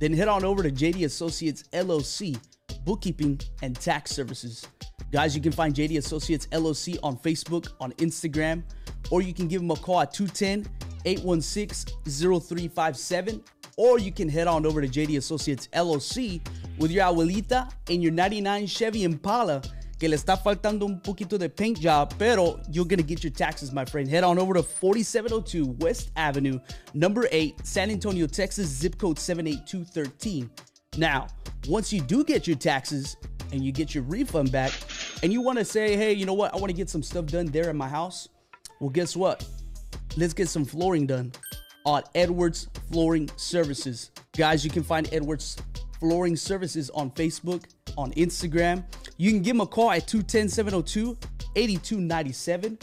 Then head on over to JD Associates LLC, bookkeeping and tax services. Guys, you can find JD Associates LLC on Facebook, on Instagram, or you can give them a call at 210 816 0357, or you can head on over to JD Associates LLC with your abuelita and your 99 Chevy Impala que le está faltando un poquito de paint job, pero you're gonna get your taxes, my friend. Head on over to 4702 West Avenue, number 8, San Antonio, Texas, zip code 78213. Now, once you do get your taxes and you get your refund back, and you wanna say, hey, you know what, I wanna get some stuff done there in my house, well, guess what? Let's get some flooring done on Edwards Flooring Services. Guys, you can find Edwards Flooring Services on Facebook, on Instagram. You can give them a call at 210 702 8297.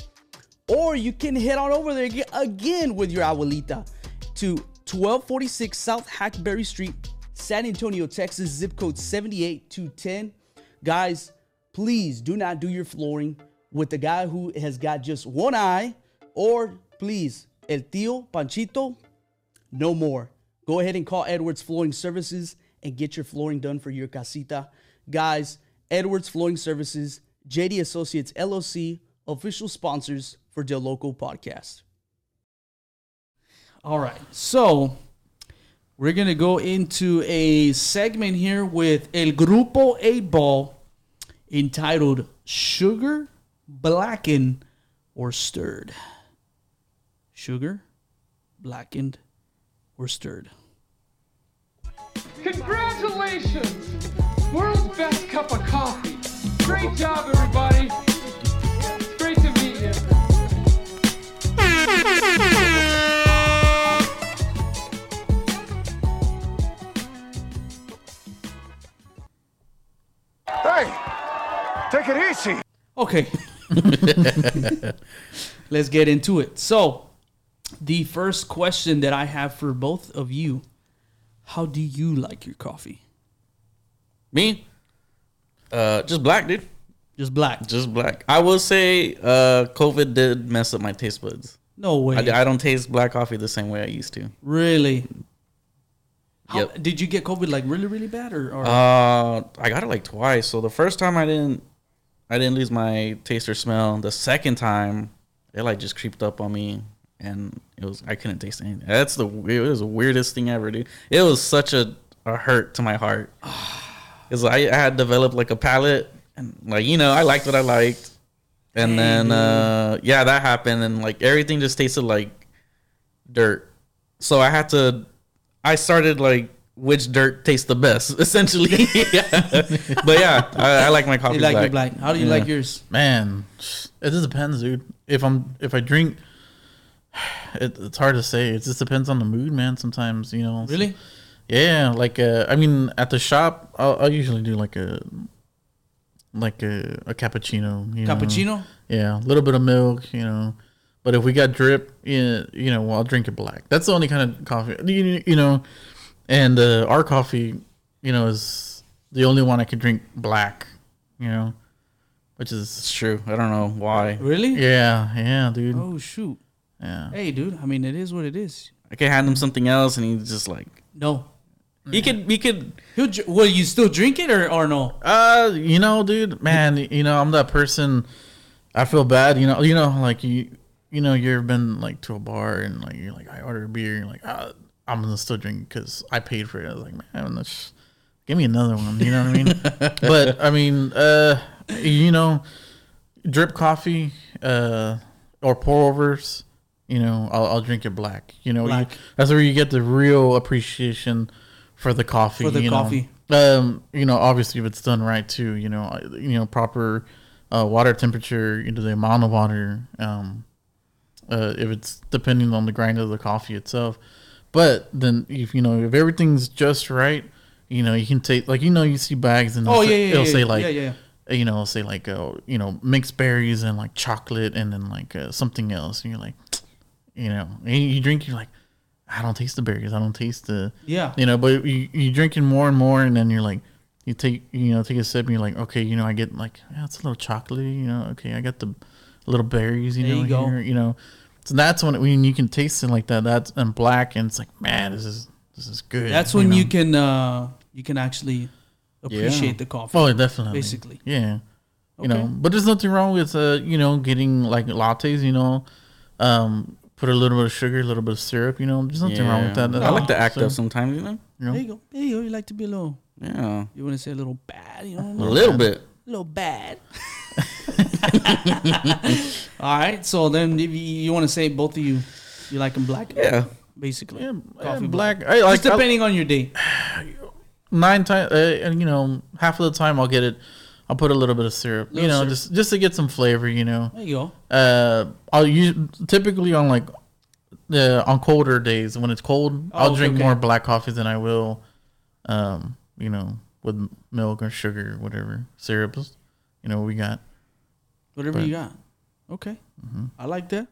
Or you can head on over there again with your abuelita to 1246 South Hackberry Street, San Antonio, Texas, zip code 78210. Guys, please do not do your flooring with the guy who has got just one eye, or please, El Tío Panchito, no more. Go ahead and call Edwards Flooring Services and get your flooring done for your casita. Guys, Edwards Flooring Services, JD Associates LLC, official sponsors for De Loco podcast. All right. So, we're going to go into a segment here with El Grupo 8 Ball entitled Sugar, Blackened, or Stirred. Sugar, blackened, or stirred. Congratulations! World's best cup of coffee. Great job, everybody. It's great to meet you. Hey, take it easy. Okay. Let's get into it. So, the first question that I have for both of you How do you like your coffee? Me, uh, just black, dude. Just black. Just black. I will say, uh, COVID did mess up my taste buds. No way. I, I don't taste black coffee the same way I used to. really? How, Yep. Did you get COVID like really, really bad? Or, or Uh, I got it like twice. So the first time I didn't, I didn't lose my taste or smell. The second time, it like just creeped up on me, and it was I couldn't taste anything. That's the it was the weirdest thing ever, dude. It was such a, a hurt to my heart. Cause I, I had developed like a palate, and like you know I liked what I liked, and then uh yeah that happened, and like everything just tasted like dirt. So I had to, I started like which dirt tastes the best, essentially. But yeah, I, I like my coffee you like black. your black? How do you Yeah. like yours? Man, it just depends, dude. If I'm if I drink, it, it's hard to say. It just depends on the mood, man. Sometimes you know. Really? Yeah, like uh, I mean, at the shop, I'll, I'll usually do like a like a, a cappuccino. You know? Cappuccino? Yeah, a little bit of milk, you know. But if we got drip, yeah, you know, well, I'll drink it black. That's the only kind of coffee, you, you know. And uh, our coffee, you know, is the only one I can drink black, you know, which is It's true. I don't know why. Really? yeah, yeah, dude. Oh shoot. Yeah. Hey, dude. I mean, it is what it is. I could hand him something else, and he's just like, No. he could, he could. He'll, dr- will you still drink it or, or no? Uh, you know, dude, man, you know, I'm that person. I feel bad, you know, you know, like you, you know, you've been like to a bar and like you're like, I ordered a beer, and you're like, ah, I'm gonna still drink because I paid for it. I was like, man, that's, give me another one. You know what I mean? but I mean, uh, you know, drip coffee, uh, or pour overs. You know, I'll, I'll drink it black. You know, you, that's where you get the real appreciation for the coffee. For the you know. coffee. Um, you know, obviously if it's done right too. You know, you know proper uh, water temperature, you know the amount of water. Um, uh, if it's depending on the grind of the coffee itself. But then if you know if everything's just right, you know you can take like you know you see bags and Oh, it'll yeah, say- yeah, it'll yeah, say like yeah, yeah. uh, you know say like uh, you know mixed berries and like chocolate and then like uh, something else and you're like you know and you drink you're like I don't taste the berries I don't taste the Yeah. you know but you you drinking more and more and then you're like you take you know take a sip and you're like okay you know I get like yeah it's a little chocolatey you know okay I got the little berries you There know you go. here, you know so that's when when you can taste it like that that's and black and it's like man this is this is good That's when you know? can uh you can actually appreciate the coffee. oh definitely basically. yeah you Okay. know but there's nothing wrong with uh you know getting like lattes you know um put a little bit of sugar a little bit of syrup you know there's nothing wrong with that I like to act So, up sometimes, you know. you know? There you go. There you go. You like to be a little Yeah, you want to say a little bad, you know? a little bit. a little bad. All right. So then if you, you want to say both of you you like them black? Yeah. Basically. yeah, Coffee yeah, black I like Just depending on your day. nine times, uh, and you know, half of the time I'll get it. I'll put a little bit of syrup, you know, syrup. just just to get some flavor, you know. There you go. Uh, I'll use typically on like the on colder days when it's cold, I'll Oh, drink okay. more black coffee than I will, um, you know, with milk or sugar, or whatever syrups, you know, we got. Whatever But- you got. Okay. I like that.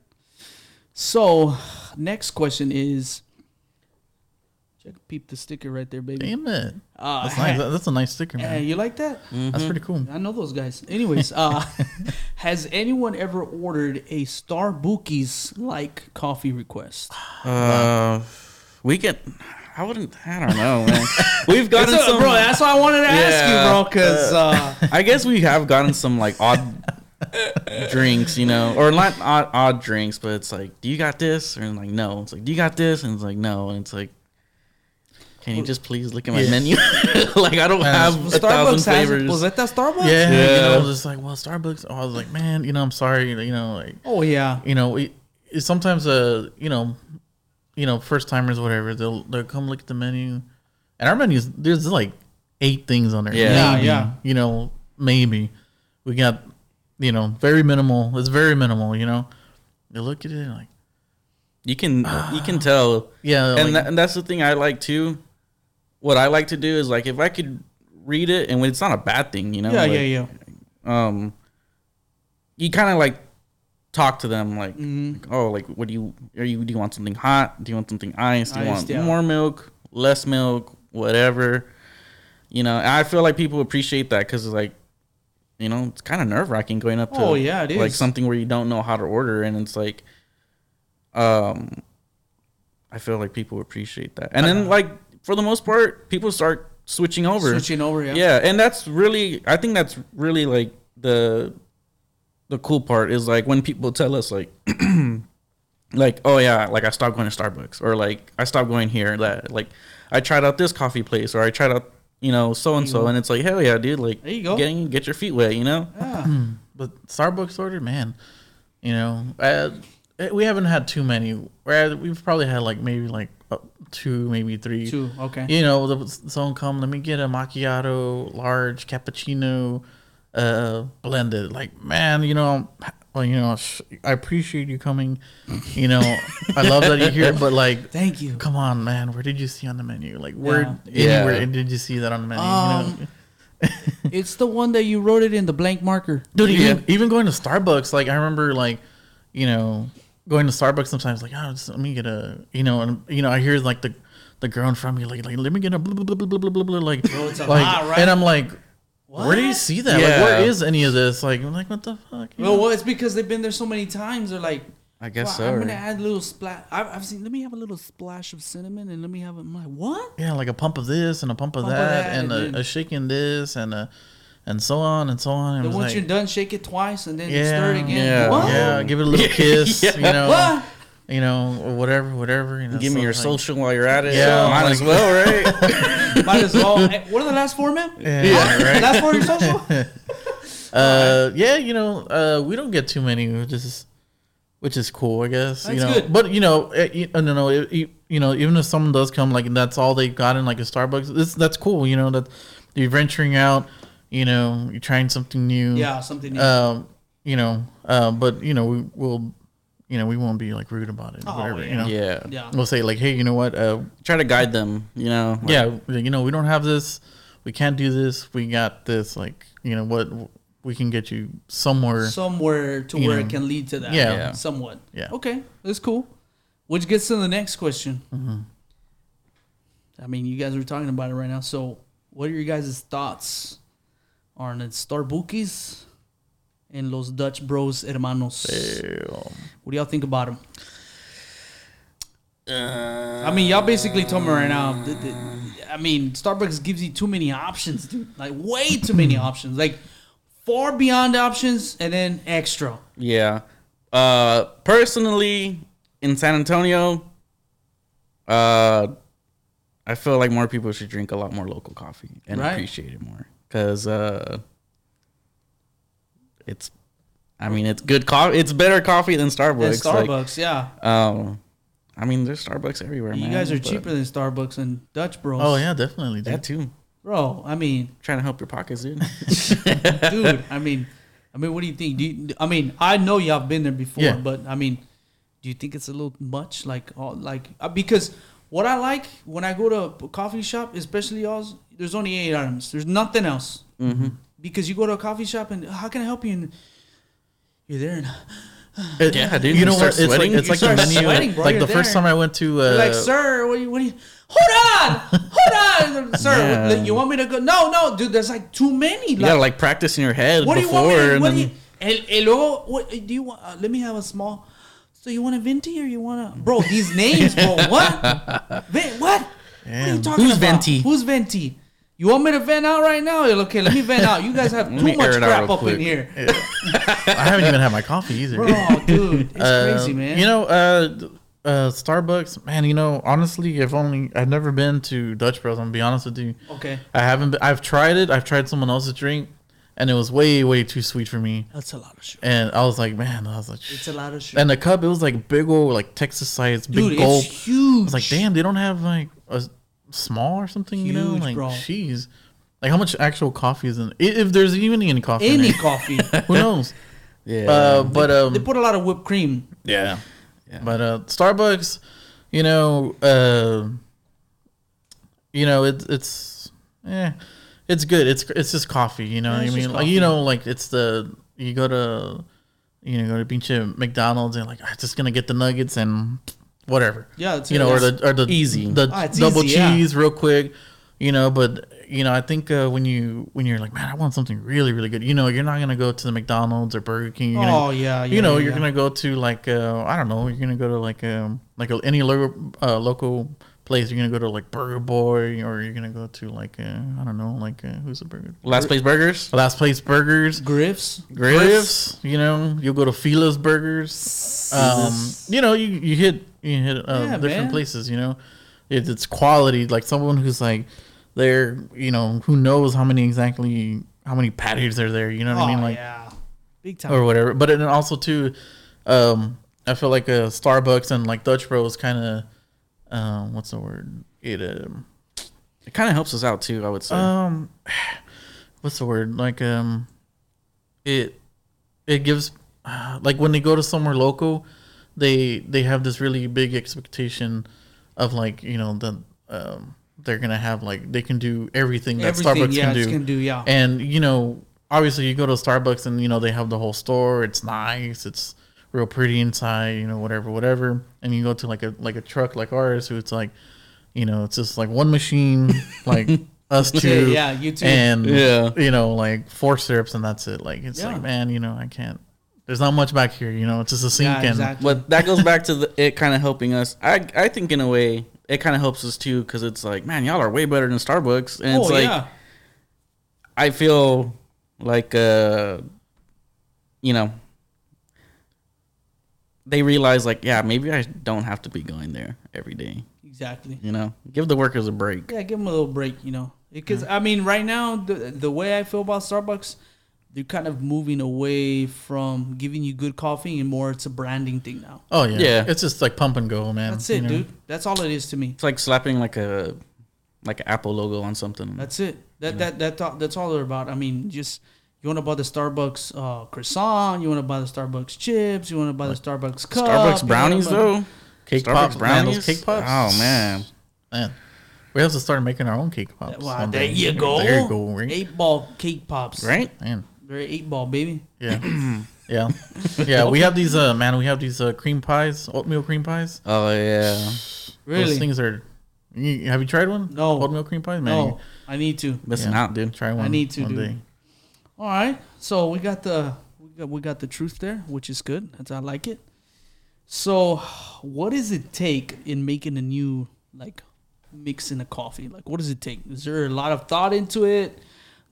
So, next question is check peep the sticker right there, baby. Damn it, Uh, that's nice. That's a nice sticker, Hey, man. you like that? That's pretty cool. I know those guys. Anyways, uh, has anyone ever ordered a Starbucks like coffee request? Uh, we get. I wouldn't. I don't know, man. We've gotten That's what- some. bro, that's why I wanted to ask you, bro, because uh, I guess we have gotten some like odd drinks, you know, or not odd, odd drinks, but it's like, do you got this? Or like, no. It's like, do you got this? And it's like, no. And it's like, can you just please look at my Yeah. menu? like, I don't have a Starbucks thousand has was that that Starbucks? Yeah, Yeah. you know, I was just like well, Starbucks. Oh, I was like, man, you know, I'm sorry, you know, like Oh yeah. you know, it, it sometimes uh, you know, you know, first timers, whatever, they'll they'll come look at the menu, and our menus there's like eight things on there. Yeah. Yeah, maybe, yeah. You know, maybe we got, you know, very minimal. It's very minimal. You know, you look at it like, you can you can tell. yeah, and, like, that, and that's the thing I like too. What I like to do is like if I could read it, and it's not a bad thing, you know. Yeah, like, yeah, yeah. um you kind of like talk to them like, Mm-hmm. like, oh like what do you are you do you want something hot do you want something iced do you Iced, want yeah. more milk less milk whatever you know i feel like people appreciate that because it's like you know it's kind of nerve-wracking going up to Oh, yeah, it like something where you don't know how to order and it's like um i feel like people appreciate that. And then like for the most part people start switching over. Switching over, yeah. yeah, and that's really I think that's really like the the cool part is like when people tell us like like oh yeah, like I stopped going to Starbucks or like I stopped going here that like I tried out this coffee place or I tried out you know so and so and it's like hell yeah, dude, like There you go. getting get your feet wet, you know? but Starbucks order, man, you know, uh, we haven't had too many. Where we've probably had like maybe like uh, two, maybe three. Two, okay. You know, the, someone come, let me get a macchiato, large cappuccino, uh, blended. Like, man, you know, well, you know, I appreciate you coming. You know, I love that you're here, but like, Thank you. come on, man, where did you see on the menu? Like, where Yeah. anywhere did you see that on the menu? you Um, know? It's the one that you wrote it in the blank marker. dude even, even going to starbucks like i remember like you know going to starbucks sometimes like oh just let me get a you know and you know i hear like the the girl in front of me like, like let me get a blah blah blah blah blah blah blah like, Oh, it's a like lot, right? and i'm like where do you see that like Yeah. where is any of this like i'm like what the fuck You Well, know? well, it's because they've been there so many times. They're like, I guess Well, so. I'm gonna right? add a little splash. I've, I've seen. Let me have a little splash of cinnamon, and let me have. A, I'm like, what? Yeah, like a pump of this and a pump of Pump of that, that, and, and a, a shaking this and a and so on and so on. And Then once like, you're done, shake it twice, and then yeah, stir it again. yeah, What? yeah, give it a little kiss, you know, What? You know, or whatever, whatever. You know, Give me your like- social while you're at it. Yeah, might like- as well, right? Might as well. Hey, what are the last four, man? Yeah, right. Last four of your social? Uh, yeah, you know, uh, we don't get too many, which is which is cool, I guess. you know, good. but you know, eh, you, no, no, it, you, you know, even if someone does come, like and that's all they got in like a Starbucks, this that's cool. You know that you're venturing out. You know, you're trying something new. Yeah, something. New. Um, you know, uh, but you know, we will, you know, we won't be like rude about it. or Oh, whatever. yeah. You know, yeah. yeah. we'll say like, hey, you know what? Uh, Try to guide them. You know. like, yeah, you know, we don't have this. We can't do this. We got this. Like, you know what? We can get you somewhere. Somewhere to You where know, it can lead to that. yeah. Yeah. Somewhat. Yeah. Okay, that's cool. Which gets to the next question. Mm-hmm. I mean, you guys are talking about it right now. So, what are your guys' thoughts on the Starbucks and Los Dutch Bros Hermanos? What do y'all think about them? I mean, y'all basically told me right now. that- that- I mean, Starbucks gives you too many options, dude. Like way too many options. Like far beyond options, and then extra. Yeah. Uh, personally, in San Antonio, uh, I feel like more people should drink a lot more local coffee and Right. appreciate it more because uh, it's. I mean, it's good coffee. It's better coffee than Starbucks. And like, Starbucks, yeah. um, I mean, there's Starbucks everywhere, You man. guys are but cheaper than Starbucks and Dutch Bros. Oh yeah, definitely. Dude. That too. bro. I mean, Trying to help your pockets, dude. dude. I mean, I mean, what do you think? Do you, I mean, I know y'all have been there before, Yeah. but I mean, do you think it's a little much? Like, all, like uh, because what I like when I go to a coffee shop, especially y'all's, there's only eight items. There's nothing else. Mm-hmm. Because you go to a coffee shop and how can I help you? And you're there and It- Yeah, dude, You you know start what? It's like it's like the menu. sweating, bro. like You're the first there. time I went to. Uh, like, sir, what do you, what do you, hold on, hold on, sir, what- you want me to go? No, no, dude, there's like too many. You gotta like practice in your head what do you want me to, and what do you, el, el luego, what do you want? Uh, let me have a small, so you want a venti or you want a, bro, these names, bro, what? Ven, what? What are you talking Who's about? venti? Who's venti? You want me to vent out right now? Okay, let me vent out. You guys have Let too much air it out crap real up in quick. here. I haven't even had my coffee either. Bro, dude, it's Uh, crazy, man. You know, uh, uh, Starbucks, man. You know, honestly, I've only I've never been to Dutch Bros. I'm gonna be honest with you. okay. I haven't. Been, I've tried it. I've tried someone else's drink, and it was way way too sweet for me. That's a lot of shit. And I was like, man, I was like, It's a lot of shit. and the cup, it was like big old, like Texas size, big Dude, gulp. it's huge. I was like, damn, they don't have like a small or something, you know? Like, bro. jeez. Like, how much actual coffee is in? i- If there's even any coffee, in Any it, coffee. who knows? yeah, Uh, but um, they put a lot of whipped cream. yeah. But uh, Starbucks, you know, uh, you know, it's it's yeah, it's good. It's it's just coffee. You know, Yeah, what I mean, just like you know, like it's the you go to you know go to pinche McDonald's and like I'm just gonna get the nuggets and whatever. Yeah, it's- you know, or the or the easy. the it's double easy, yeah. cheese real quick. You know, but you know, I think uh, when you when you're like, man, I want something really really good. You know, you're not gonna go to the McDonald's or Burger King. You're gonna, Oh, yeah, you know, yeah, you're yeah. gonna go to like uh, I don't know, you're gonna go to like um like any local uh, local place. You're gonna go to like Burger Boy, or you're gonna go to like uh, I don't know, like uh, who's a burger? last place burgers. Last Place Burgers, Griffs. Griffs. You know, you'll go to Fila's Burgers. Um, you know, you you hit you hit uh, Yeah, different man. places. You know, it, it's quality. Like someone who's like there, you know, who knows how many exactly how many patties are there. You know what Oh, I mean? Like yeah. Big time. or whatever. But then also too, um, I feel like a Starbucks and like Dutch Bros kind of, um, what's the word? It um, It kind of helps us out too. I would say. um, what's the word? Like um, it it gives uh, like when they go to somewhere local, they they have this really big expectation of like you know the um they're gonna have like they can do everything that Everything, Starbucks yeah, can do. can do, yeah. And you know, obviously, you go to Starbucks and you know they have the whole store. It's nice. It's real pretty inside. You know, whatever, whatever. And you go to like a like a truck like ours, who it's like, you know, it's just like one machine, like us two, yeah, you two. and Yeah. you know, like four syrups, and that's it. Like it's Yeah. like, man, you know, I can't. There's not much back here, you know. It's just a sink Yeah, and exactly. But that goes back to the, it kind of helping us. I I think in a way it kind of helps us too because it's like, man, y'all are way better than Starbucks, and it's oh like yeah, I feel like uh, you know, they realize like, yeah, maybe I don't have to be going there every day. exactly. You know, give the workers a break. Yeah, give them a little break, you know. Because I mean, right now, the the way I feel about Starbucks, they're kind of moving away from giving you good coffee and more it's a branding thing now. oh yeah, Yeah. It's just like pump and go, man. That's it, you know? dude. That's all it is to me. It's like slapping like a like an Apple logo on something. That's it. That that that that that's all they're about. I mean, just you want to buy the Starbucks uh, croissant, you want to buy the Starbucks chips, you want to buy the Starbucks cup, you Starbucks brownies buy- though. Cake Starbucks pops, brownies. those cake pops. Oh man, man. We have to start making our own cake pops. Wow, one there day. you go. There you go. Right? Eight ball cake pops. right? Man. They're eight ball, baby. Yeah. yeah. Yeah. We have these. Uh, man, we have these uh, cream pies, oatmeal cream pies. Oh yeah, Really? Those things are. You, have you tried one? No. Oatmeal cream pies, man. no, I need to. missing Yeah. out, dude. Try one. I need to, one dude. day. All right. So we got the we got, we got the truth there, which is good. That's I like it. So, what does it take in making a new like mix in a coffee? Like, what does it take? Is there a lot of thought into it?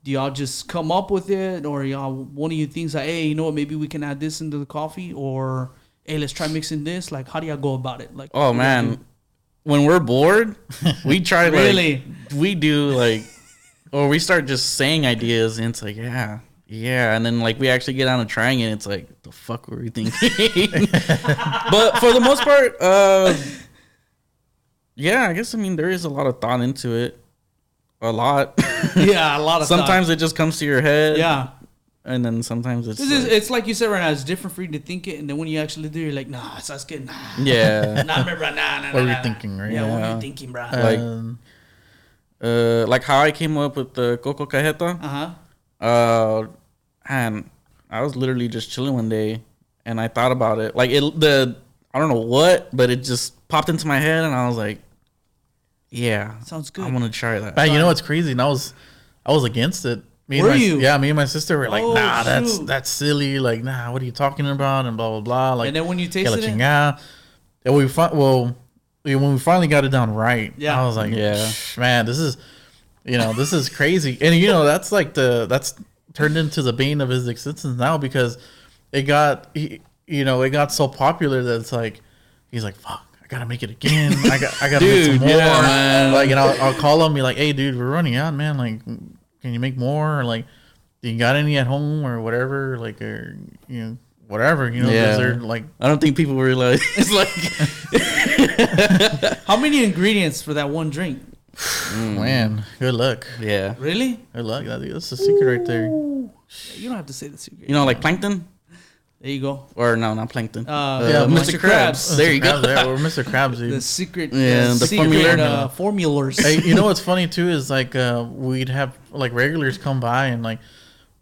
Do y'all just come up with it, or y'all one of you thinks like, hey, you know what? Maybe we can add this into the coffee, or hey, let's try mixing this. Like, how do y'all go about it? Like, Oh what do y'all man, when we're bored, we try like, Really? we do like, or we start just saying ideas, and it's like, yeah, yeah, and then like we actually get on to trying it. It's like, the fuck were we thinking? but for the most part, uh, yeah, I guess I mean there is a lot of thought into it, a lot. yeah, a lot of thought. sometimes it just comes to your head, yeah. and then sometimes it's This is, like- it's like you said right now. It's different for you to think it, and then when you actually do, it, you're like, nah, it's good. Nah, yeah. nah, bro, nah, nah, nah, What were nah, you nah. thinking, right? Yeah, what were Yeah. you thinking, bro? Like- Um, Uh, like how I came up with the coco cajeta. uh huh. Uh, and I was literally just chilling one day, and I thought about it. Like it, the I don't know what, but it just popped into my head, and I was like, "Yeah, Sounds good. I want to try that." man, you know what's crazy? And I was, I was against it. Me and Were my, you? Yeah, me and my sister were like, Oh, nah, that's shoot. that's silly. Like, nah, what are you talking about? And blah blah blah. Like, And then when you que la tasted it, chingada. And we fi- well, we- when we finally got it down right, Yeah. I was like, Yeah. yeah, man, this is, you know, this is crazy. And you know, that's like the that's turned into the bane of his existence now because it got, he, you know, it got so popular that it's like, he's like, fuck. I gotta make it again. I got, I gotta make some more. yeah, man. Like, and I'll, I'll call him, be like, "Hey, dude, we're running out, man. Like, can you make more? Or like, do you got any at home or whatever? Like, or you know, whatever. You know, Yeah. is there like I don't think people realize it's like how many ingredients for that one drink? Man, good luck. yeah, Really? Good luck. That's the secret right there. You don't have to say the secret. you know, like plankton there you go. or no, not plankton. Uh, Yeah, Mr. Mr. Krabs. Krabs. There you go. Krabs, yeah, we're Mr. Krabs, The dude. secret, Yeah, the, the secret formula. uh, formulas. hey, you know what's funny too is like uh, we'd have like regulars come by and like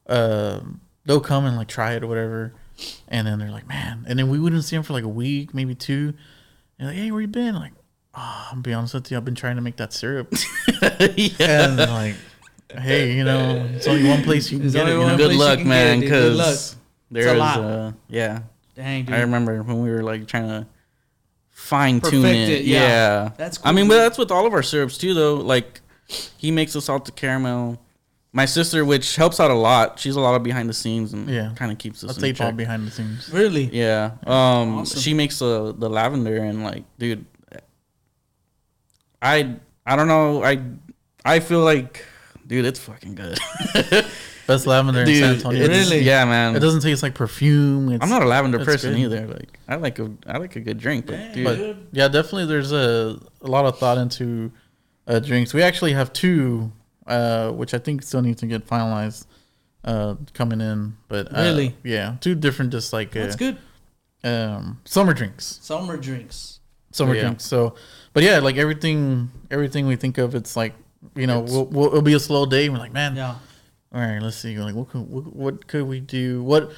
uh, they'll come and like try it or whatever, and then they're like, man, and then we wouldn't see them for like a week, maybe two. And like, hey, where you been? Like, oh, I'll be honest with you, I've been trying to make that syrup. yeah. and like, hey, you know, it's only one place you can There's get it. You know? Good place you luck, man. get it, dude. Good luck. Because there's a lot. uh, yeah. Dang, dude. I remember when we were like trying to fine tune it. it, yeah. Yeah. That's I mean, but that's with all of our syrups too, though. Like he makes the salted caramel. My sister, which helps out a lot, she's a lot of behind the scenes and Yeah. kind of keeps us That's in eight ball behind the scenes. Really? Yeah. Um, Awesome. she makes the the lavender and like, dude, I I don't know. I I feel like, dude, it's fucking good. Best lavender in San Antonio. it's- Really? Yeah, man. It doesn't taste like perfume. It's, I'm not a lavender person good. either. Like, I like a I like a good drink, but dude, but yeah, definitely there's a, a lot of thought into uh, drinks. We actually have two, uh, which I think still needs to get finalized uh, coming in. But uh, Really? yeah, two different, just like uh, That's good. um, summer drinks. Summer drinks. Summer Yeah. drinks. So, but yeah, like everything, everything we think of, it's like you know, we'll, we'll, it'll be a slow day. We're like, man, Yeah. all right, let's see. Like, what could, what, what could we do? What,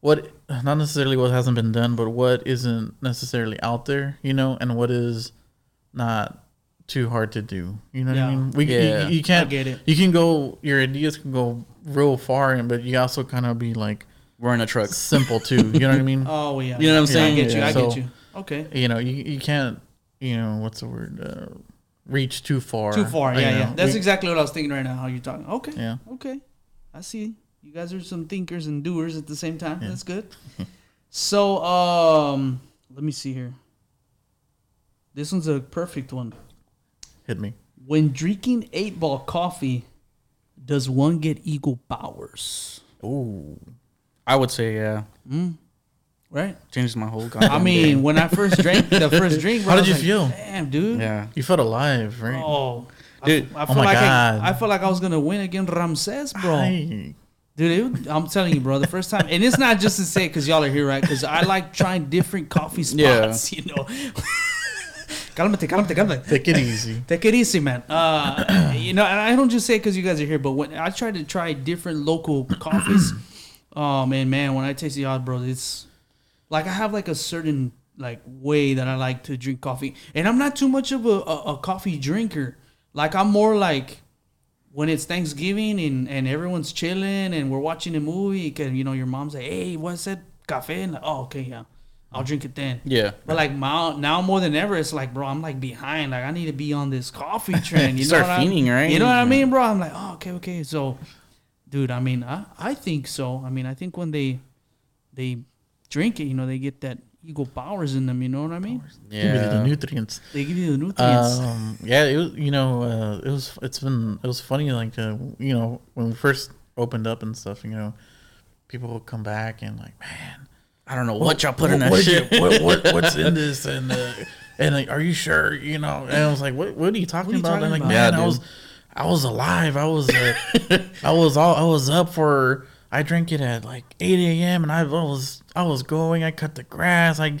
what, not necessarily what hasn't been done, but what isn't necessarily out there, you know, and what is not too hard to do. You know what I mean? We, you- Yeah. you, you can't I get it. You can go. Your ideas can go real far, and but you also kind of be like, we're in a truck. simple too. You know what I mean? Oh yeah. You know what I'm saying? I get you. Yeah. I So- get you. Okay. you know, you you can't, you know, what's the word? Uh, reach too far. Too far. you Yeah, know. yeah. That's We- exactly what I was thinking right now. How you're talking. Okay. Yeah. Okay. I see. You guys are some thinkers and doers at the same time. That's good. so, um, let me see here. This one's a perfect one. Hit me. When drinking eight ball coffee, does one get eagle powers? Ooh, I would say yeah. Mm. Right. Changes my whole. I mean, day. when I first drank the first drink, bro, How did you like, feel? Damn, dude. yeah. you felt alive, right? Oh, Dude, I, I oh felt my like God. I, I felt like I was gonna win against Ramses, bro. Ay. Dude, it, I'm telling you, bro, the first time, and it's not just to say because y'all are here, right? Because I like trying different coffee Yeah. spots, you know. Cálmate, cálmate, cálmate. Take it easy. Take it easy, man. Uh, you know, and I don't just say because you guys are here, but when I try to try different local coffees, oh man, man, when I taste the odd, bro, it's like I have like a certain like way that I like to drink coffee, and I'm not too much of a, a, a coffee drinker. Like I'm more like when it's Thanksgiving and, and everyone's chilling and we're watching a movie, can you know your mom's like, hey, what's that cafe? And like, oh, okay, yeah, I'll drink it then. Yeah. But like now, now more than ever, it's like, bro, I'm like behind. Like I need to be on this coffee trend. You You know start what I- fiending, right? You know what I mean, bro? I'm like, oh, okay, okay. So, dude, I mean, I, I think so. I mean, I think when they they drink it, you know, they get that eagle powers in them. You know what I mean? Give me the Yeah. nutrients. They give you the nutrients. Um, yeah, it was. You know, uh, it was. It's been. It was funny. Like, uh, you know, when we first opened up and stuff. You know, people would come back and like, man, I don't know what y'all put in that what shit. you- what, what, what's in this? And uh, and like, are you sure? You know, and I was like, what What are you talking are you about? talking and like, about? man, Yeah, I was, I was alive. I was, uh, I was all, I was up for. I drank it at like 8 a.m. and I was, I was going. I cut the grass. I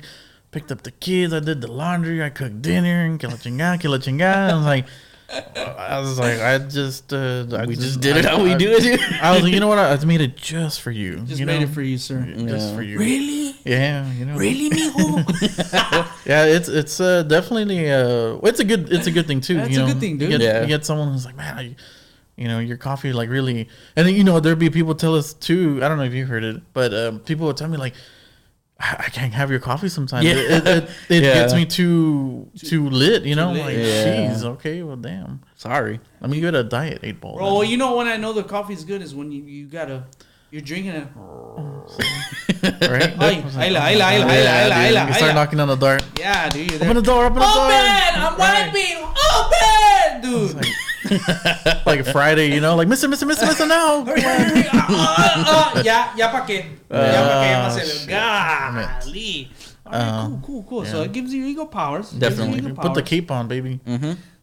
picked up the kids. I did the laundry. I cooked dinner and que la chingada, que la chingada. I was like, I was like, I just, uh, I We just did it I- how we I- do it, dude. I was like, you know what? I, I made it just for you. Just you made know? it for you, sir. Just for you. Really? Yeah, you know. Really, mijo? Yeah, it's it's uh, definitely uh, it's a good it's a good thing too. That's you a know? good thing, dude. You get, Yeah. you get someone who's like, man, I, you know, your coffee like really, and then, you know, there'd be people tell us too. I don't know if you heard it, but um, people would tell me like, I, I can't have your coffee sometimes. Yeah. It, it, it, it Yeah. gets me too too lit. You know, lit. like, Yeah. jeez, okay, well, damn. Sorry. Let me get a diet eight ball. Bro, then. you know when I know the coffee's good is when you, you gotta you're drinking it. right? Ay, ayla, ayla, ayla, ayla, Yeah, ayla, dude, ayla, you start ayla. knocking on the door. Yeah, dude. Open the door. Open the door. Open! I'm wiping! Open! Dude. Like Friday, you know, like Mister, Mister, Mister, Mister, no. Hurry, hurry, ah, ah, ah, ya, ya pa' qué. Ya pa' qué, Ah, shit. Golly. All right, cool, cool, cool. So it gives you ego powers. Definitely. ego Put the cape on, baby.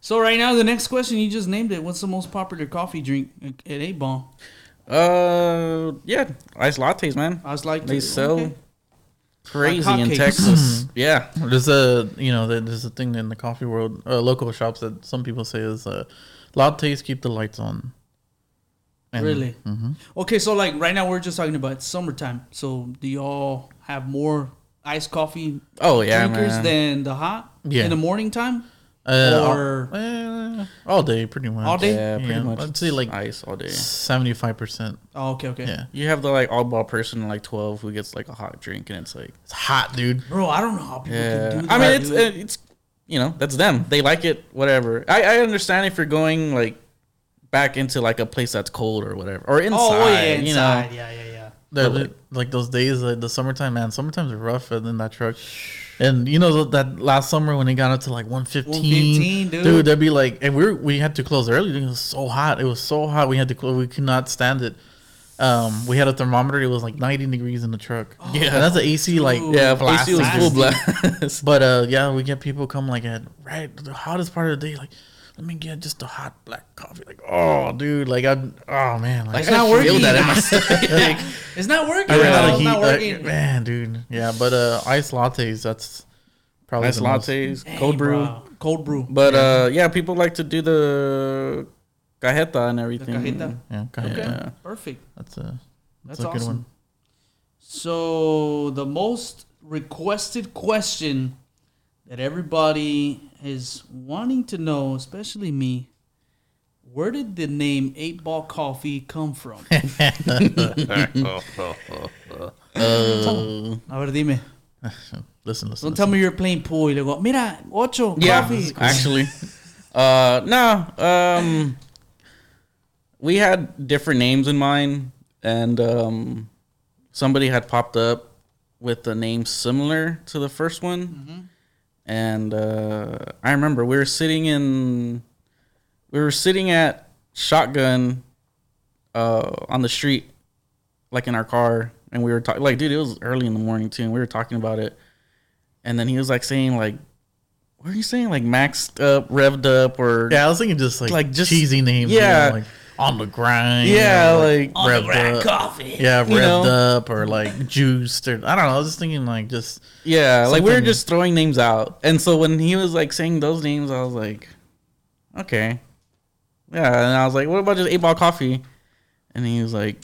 So right now, the next question you just named it. What's the most popular coffee drink at 8 Ball? Uh, yeah, iced lattes, man. I was like, They sell okay. crazy Like in hotcakes. Texas. yeah, There's a you know there- there's a thing in the coffee world, uh, local shops that some people say is uh, lattes keep the lights on. And- Really? Okay, so like right now we're just talking about summertime. So do y'all have more iced coffee Oh yeah, drinkers man. than the hot Yeah. in the morning time? Uh, Or- all, uh, all day, pretty much. All day? yeah, pretty Yeah, much. I'd say like ice all day. seventy five percent. Oh, okay, okay. Yeah, You have the like all ball person like twelve who gets like a hot drink and it's like it's hot, dude. Bro, I don't know how people yeah. can do that. I mean it's dude. it's you know that's them. They like it. Whatever. I I understand if you're going like back into like a place that's cold or whatever or inside. oh, yeah, inside. You know. yeah, yeah, yeah. The- But, like- like those days, like the summertime, man. Summertime's are rough in that truck. And you know that last summer when it got up to like 115, 115, dude. they'd be like, and we are we had to close early. It was so hot. It was so hot. We had to close. We could not stand it. Um, we had a thermometer. It was like 90 degrees in the truck. yeah, and that's the AC. Like, Yeah, AC was blasting. full blast. But uh, yeah, we get people come like at right the hottest part of the day. Like, let me get just a hot black coffee. Like, oh, dude, like I'm, oh man, like, It's not working. Feel that in my stomach. It's not working. I ran out of It's heat. not like, working. man, dude. Yeah, but uh, iced lattes. That's probably Nice the most- lattes, Dang, cold brew. bro. Cold brew. But uh, yeah, people like to do the cajeta and The everything. cajeta. Yeah, okay. Okay, Yeah. perfect. That's a that's, That's a good one. So the most requested question that everybody is wanting to know, especially me, where did the name Eight Ball Coffee come from? Uh, A ver, dime. Listen, listen. Don't tell me you're playing pool. Y luego, mira, ocho, yeah, coffee. actually. Uh, no. Um, we had different names in mind, and um, somebody had popped up with a name similar to the first one, and uh, I remember we were sitting in, we were sitting at Shotgun, uh, on the street, like in our car, and we were talking. Like, dude, it was early in the morning too, and we were talking about it, and then he was like saying like what are you saying? Like maxed up, revved up, or Yeah, I was thinking just like, Like, just- cheesy names. yeah. you know, like on the grind. Yeah, or, like- On the revved ground up. coffee. Yeah, You revved know? up or like juiced or I don't know. I was just thinking like just yeah, like we were just throwing names out. And so when he was like saying those names, I was like, okay, yeah. And I was like, what about just eight ball coffee? And he was like,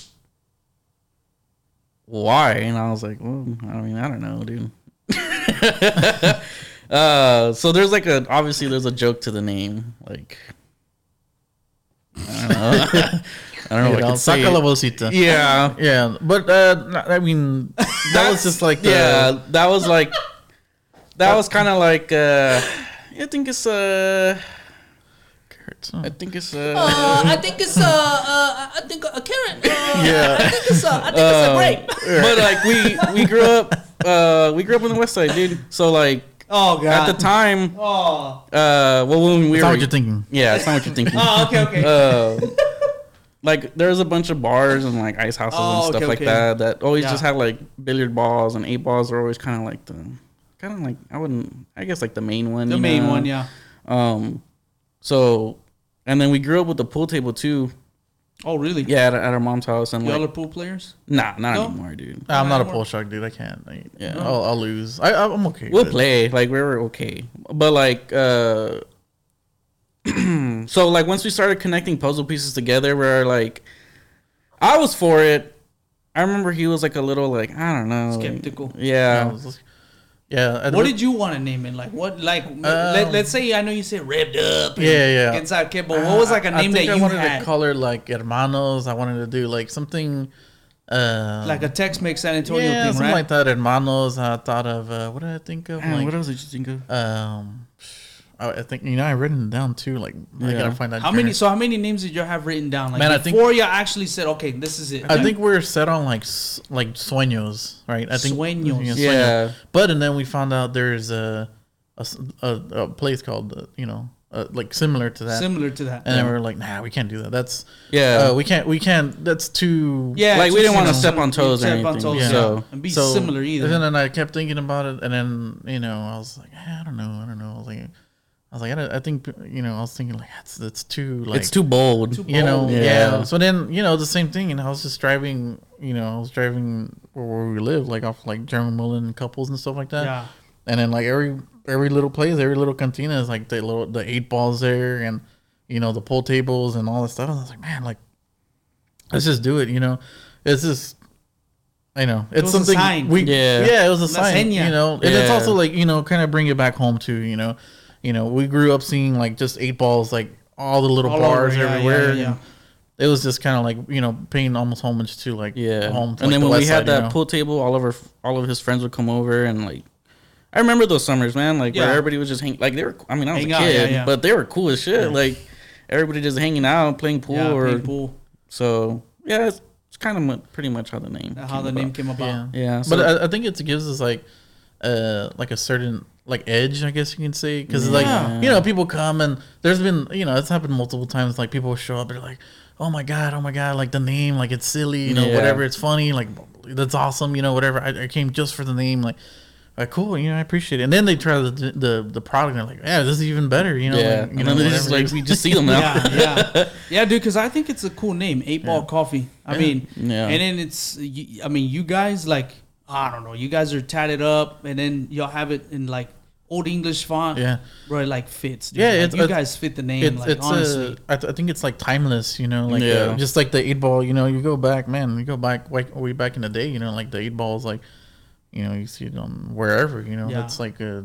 why? And I was like, well, I mean, I don't know, dude. uh, so there's like a obviously there's a joke to the name, like. I don't know. I don't know you what I know, could say. saca la bolsita. Yeah, Yeah, but uh, I mean, that was just like the, yeah, that was like that was kind of like uh I think it's uh I think it's uh, I think it's uh, uh I think a carrot. Uh, Yeah. I think it's a, I think it's a grape. but like we we grew up uh we grew up on the west side, dude. So like Oh god. at the time Oh. uh well when we That's were what you're thinking. yeah, it's not what you're thinking. Oh, okay, okay. uh, like there was a bunch of bars and like ice houses Oh, and stuff okay, like okay. that that always Yeah. just had like billiard balls and eight balls are always kind of like the kind of like I wouldn't I guess like the main one. the you main know? one, yeah. Um, so, and then we grew up with the pool table too. Oh, really? Yeah, at, at our mom's house, and Y'all like, are pool players? nah, not No? anymore, dude. I'm not a pool shark, dude. I can't. I, Yeah. yeah, I'll, I'll lose. I, I'm okay. We'll with it. play, like we were okay, but like, uh, so like once we started connecting puzzle pieces together, we're like, I was for it. I remember he was like a little like I don't know, like- Skeptical. yeah, I was just- yeah. What did you want to name it? Like what? Like let, let's say I know you said revved up. and Yeah, yeah. Inside kid, but what was like a name that I you wanted had? to color like hermanos. I wanted to do like something. Uh, like a Tex-Mex San Antonio yeah, thing, something right? like that. Hermanos. I thought of uh, what did I think of? Man, like, what else did you think of? um, I I think you know I written it down too. Like I Yeah. gotta find out. How many? So how many names did you have written down? Like Man, I think- before you actually said, okay, this is it. I think we're set on like s- like sueños, right? I think Sueños. sueños. Yeah. But and then we found out there's a a, s- a- a place called uh, you know uh, like similar to that, similar to that. and then we were like, nah, we can't do that. That's Yeah. uh, we can't we can't. That's too yeah, Like, we just, didn't wanna step on toes or step on anything, toes, yeah. so- and be So- similar either. And then I kept thinking about it, and then you know I was like, eh, I don't know, I don't know. I was like, I was like, I, don't- I think you know I was thinking like that's that's too like it's too bold. Too you know yeah. Yeah. So then you know the same thing, and I was just driving, you know, I was driving where, where we live, like off like General McMullen Culebra and stuff like that. yeah. And then like every every little place, every little cantina is like the little the eight balls there, and you know the pool tables and all that stuff. And I was like, man, like let's just do it. You know, it's just. I know it's was a something sign. we Yeah. yeah it was a La sign seña. you know and it's also like you know kind of bring it back home too you know you know we grew up seeing like just eight balls like all the little All bars over, yeah, everywhere yeah, yeah. and it was just kind of like you know paying almost homage to like Yeah. home to, and like, then the when we had side, you that know? pool table, all of our all of his friends would come over and like. I remember those summers, man. Like Yeah. where everybody was just hanging. Like they were. I mean, I was Hang a kid, yeah, yeah. but they were cool as shit. Like everybody just hanging out, playing pool, Yeah, or playing pool. so. Yeah, it's, it's kind of pretty much how the name. How came the name came about. yeah Yeah, but I, I think it gives us like uh like a certain like edge i guess you can say because Yeah. like you know people come and there's been you know it's happened multiple times like people show up they're like oh my god oh my god like the name like it's silly you know Yeah. whatever it's funny like that's awesome you know whatever i, I came just for the name like like, cool, you know, I appreciate it. And then they try the the, the product, and they're like, yeah, this is even better, you know. yeah, like, you and know, then just whatever. like we just see them now. yeah, yeah, yeah, dude. Because I think it's a cool name, Eight Ball Coffee. I mean, Yeah. and then it's, I mean, you guys like, I don't know, you guys are tatted up, and then y'all have it in like old English font. Yeah. bro, it like fits. Dude. Yeah, Like, it's- you it's- guys fit the name. it's like it's honestly, uh, I, th- I think it's like timeless, you know, like Yeah. uh, just like the eight ball. You know, you go back, man, you go back way, way back in the day. You know, like the eight balls, like you know, you see it on wherever. You know, Yeah. it's like a,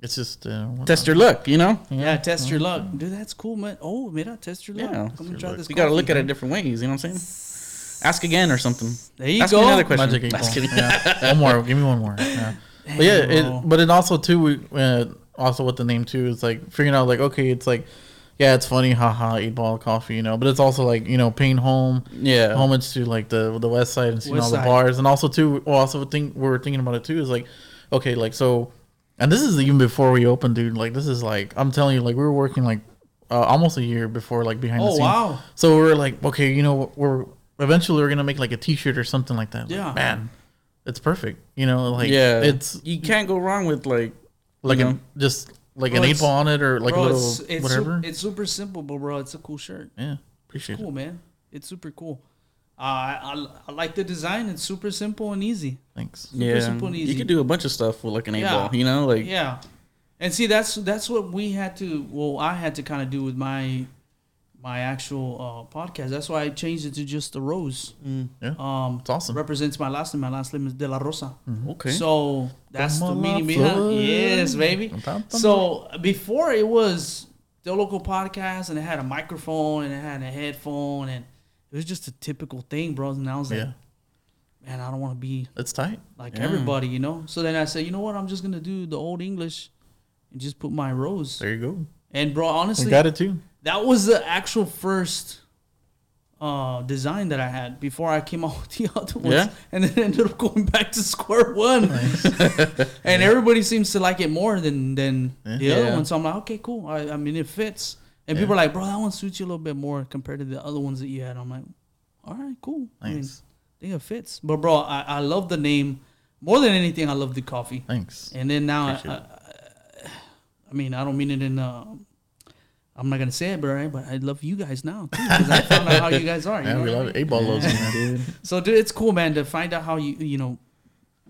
it's just uh, Test your luck, you know. yeah, test your luck, dude. That's cool, man. Oh, mira, test your luck. Yeah. Come and try this. You got to look at it different ways. You know what I'm saying? Ask again or something. There you Ask go. me another question. Magic eight Just ball. kidding. Yeah. one more. Give me one more. Yeah. But yeah, it, but it also too. We, uh, also with the name too is like figuring out like okay, it's like yeah, it's funny, haha, eight ball coffee, you know. But it's also like you know paying home, Yeah. homage to like the the West Side and seeing West all the Side. bars, and also too. Well, also think we're thinking about it too is like okay, like so, and this is even before we opened, dude. Like this is like I'm telling you, like we were working like uh, almost a year before like behind the Oh, scenes. wow. So we are like, okay, you know, we're eventually we're gonna make like a T-shirt or something like that. Like, Yeah. man, it's perfect. You know, like yeah, it's you can't go wrong with like like you a, know. just like Bro, an eight ball on it or like bro, a little it's, it's whatever. Super, it's super simple, but bro, it's a cool shirt. yeah, appreciate Cool, it. man. It's super cool. Uh, I, I I like the design. It's super simple and easy. Thanks. yeah, simple and easy. you could do a bunch of stuff with like an eight Yeah. ball. You know, like Yeah, and see that's that's what we had to. Well, I had to kind of do with my my actual uh, podcast. That's why I changed it to just the rose. Yeah, Um, it's awesome. represents my last name. My last name is De La Rosa. okay. So that's the meaning behind. Yes, baby. So before it was De Loco podcast, and it had a microphone, and it had a headphone, and it was just a typical thing, bro. And I was like, yeah, man, I don't want to be it's tight. like Yeah. everybody, you know. So then I said, you know what? I'm just gonna do the old English, and just put my rose. There you go. And bro, honestly, got it too. That was the actual first uh design that I had before I came out with the other ones. Yeah? And then ended up going back to square one. and everybody seems to like it more than than the other Yeah. one. So I'm like, okay, cool. I, I mean it fits. And people are like, bro, that one suits you a little bit more compared to the other ones that you had. I'm like, all right, cool. I mean, I think it fits. But bro, I, I love the name more than anything. I love the coffee. Thanks. And then now, I, I. I mean, I don't mean it in. Uh, I'm not gonna say it, bro, right, but I love you guys now too because I found out how you guys are. you Yeah, know we love it. Eight ball loves it, man. dude. So, dude, it's cool, man, to find out how you, you know,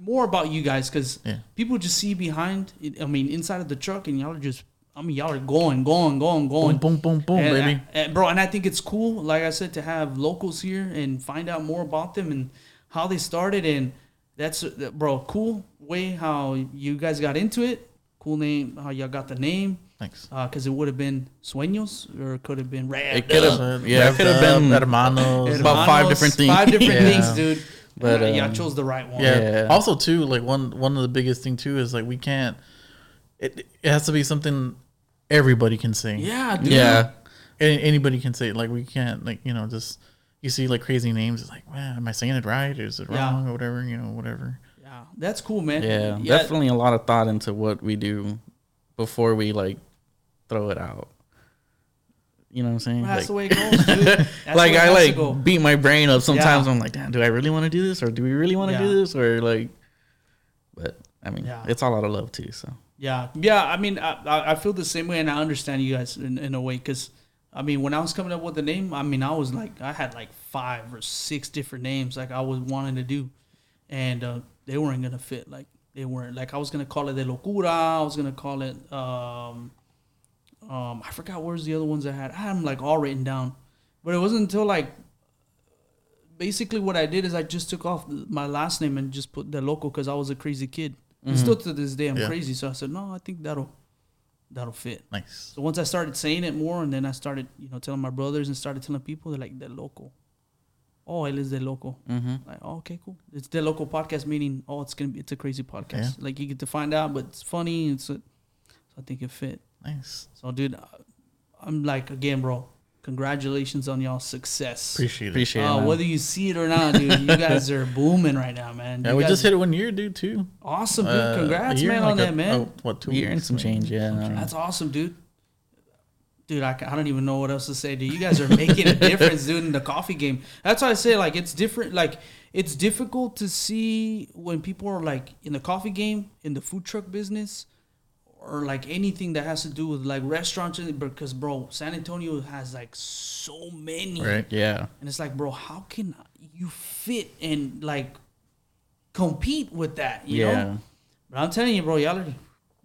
more about you guys because Yeah. people just see behind. I mean, inside of the truck, and y'all are just. I mean, y'all are going, going, going, going. Boom, boom, boom, boom, And baby. I- and bro, and I think it's cool, like I said, to have locals here and find out more about them and how they started. And that's, uh, bro, cool way how you guys got into it. Cool name, how y'all got the name. Thanks. Because it would have been Sueños or it could have been Red. It could have, Uh, yeah, it could have been hermanos. about five different things. Five different Yeah. things, dude. But, But y'all um, chose the right one. Yeah. Yeah. Also, too, like one one of the biggest thing too is like we can't. It it has to be something everybody can sing. Yeah, dude. yeah, Any, anybody can say it. Like we can't like you know just you see like crazy names. It's like man, am I saying it right? Is it Yeah. wrong or whatever? You know, whatever. Yeah, that's cool, man. yeah, definitely a lot of thought into what we do before we like throw it out. You know what I'm saying? That's the way it goes, like the way it I like beat my brain up sometimes. Yeah. I'm like, damn, do I really want to do this, or do we really want to Yeah. do this, or like? But I mean, Yeah. it's all out of love too. So Yeah, yeah. I mean, I, I I feel the same way, and I understand you guys in, in a way because I mean, when I was coming up with the name, I mean, I was like, I had like five or six different names like I was wanting to do, and uh, they weren't gonna fit. Like they weren't. Like I was gonna call it the Locura. I was gonna call it. Um, um, I forgot where's the other ones I had. I had them like all written down, but it wasn't until like. Basically, what I did is I just took off my last name and just put De Loco because I was a crazy kid. And still to this day, I'm Yeah. crazy. So I said, no, I think that'll that'll fit. Nice. So once I started saying it more, and then I started, you know, telling my brothers and started telling people, they're like, "De Loco." Oh, él es de loco. mm-hmm. Like, oh, okay, cool. It's De Loco podcast, meaning, oh, it's gonna be, it's a crazy podcast. Like you get to find out, but it's funny. It's, a, so I think it fit. Nice. So, dude, I- I'm like, again, bro, congratulations on y'all's success. Appreciate it. appreciate Uh, it. man. whether you see it or not, dude, you guys are booming right now, man. Yeah, You we guys- just hit it one year, dude. Too. Awesome, dude. Uh, Congrats, year man, and on like that, man. oh, what two year and weeks, some man. change, yeah. That's awesome, dude. Dude, I, I don't even know what else to say, dude. You guys are making a difference, dude, in the coffee game. That's why I say, like, it's different. Like, it's difficult to see when people are, like, in the coffee game, in the food truck business, or, like, anything that has to do with, like, restaurants. Because, bro, San Antonio has, like, so many. Right. Yeah, And it's like, bro, how can you fit and, like, compete with that, you yeah. know? But I'm telling you, bro, y'all are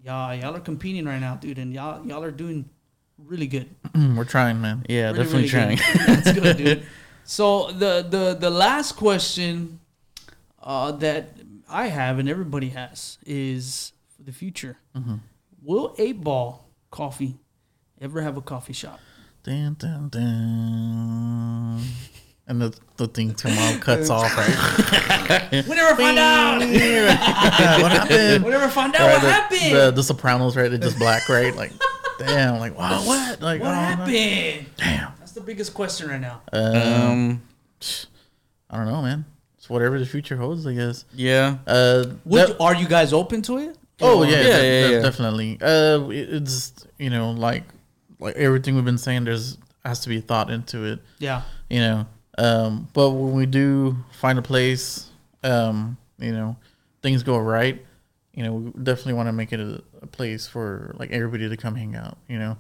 y'all y'all are competing right now, dude, and y'all y'all are doing really good. We're trying, man. Yeah, Really, definitely really trying. good. That's good, dude. So the the the last question uh, that I have and everybody has is for the future. Mm-hmm. Will Eight Ball Coffee ever have a coffee shop? Dun, dun, dun. and the the thing tomorrow cuts off. Right? We never find out. what happened? We never find out Right, what the, happened. The, the Sopranos, right? They're just black, right? Like, damn. Like, wow, what? Like, what oh, no. happened? Damn. That's the biggest question right now. Um, I don't know, man. It's whatever the future holds, I guess. yeah. Uh, Would, that- are you guys open to it? Oh yeah, Yeah, de- yeah, de- yeah. definitely. Uh, it's you know like like everything we've been saying. There's has to be thought into it. Yeah. You know, um, but when we do find a place, um, you know, things go right. You know, we definitely want to make it a, a place for like everybody to come hang out. You know,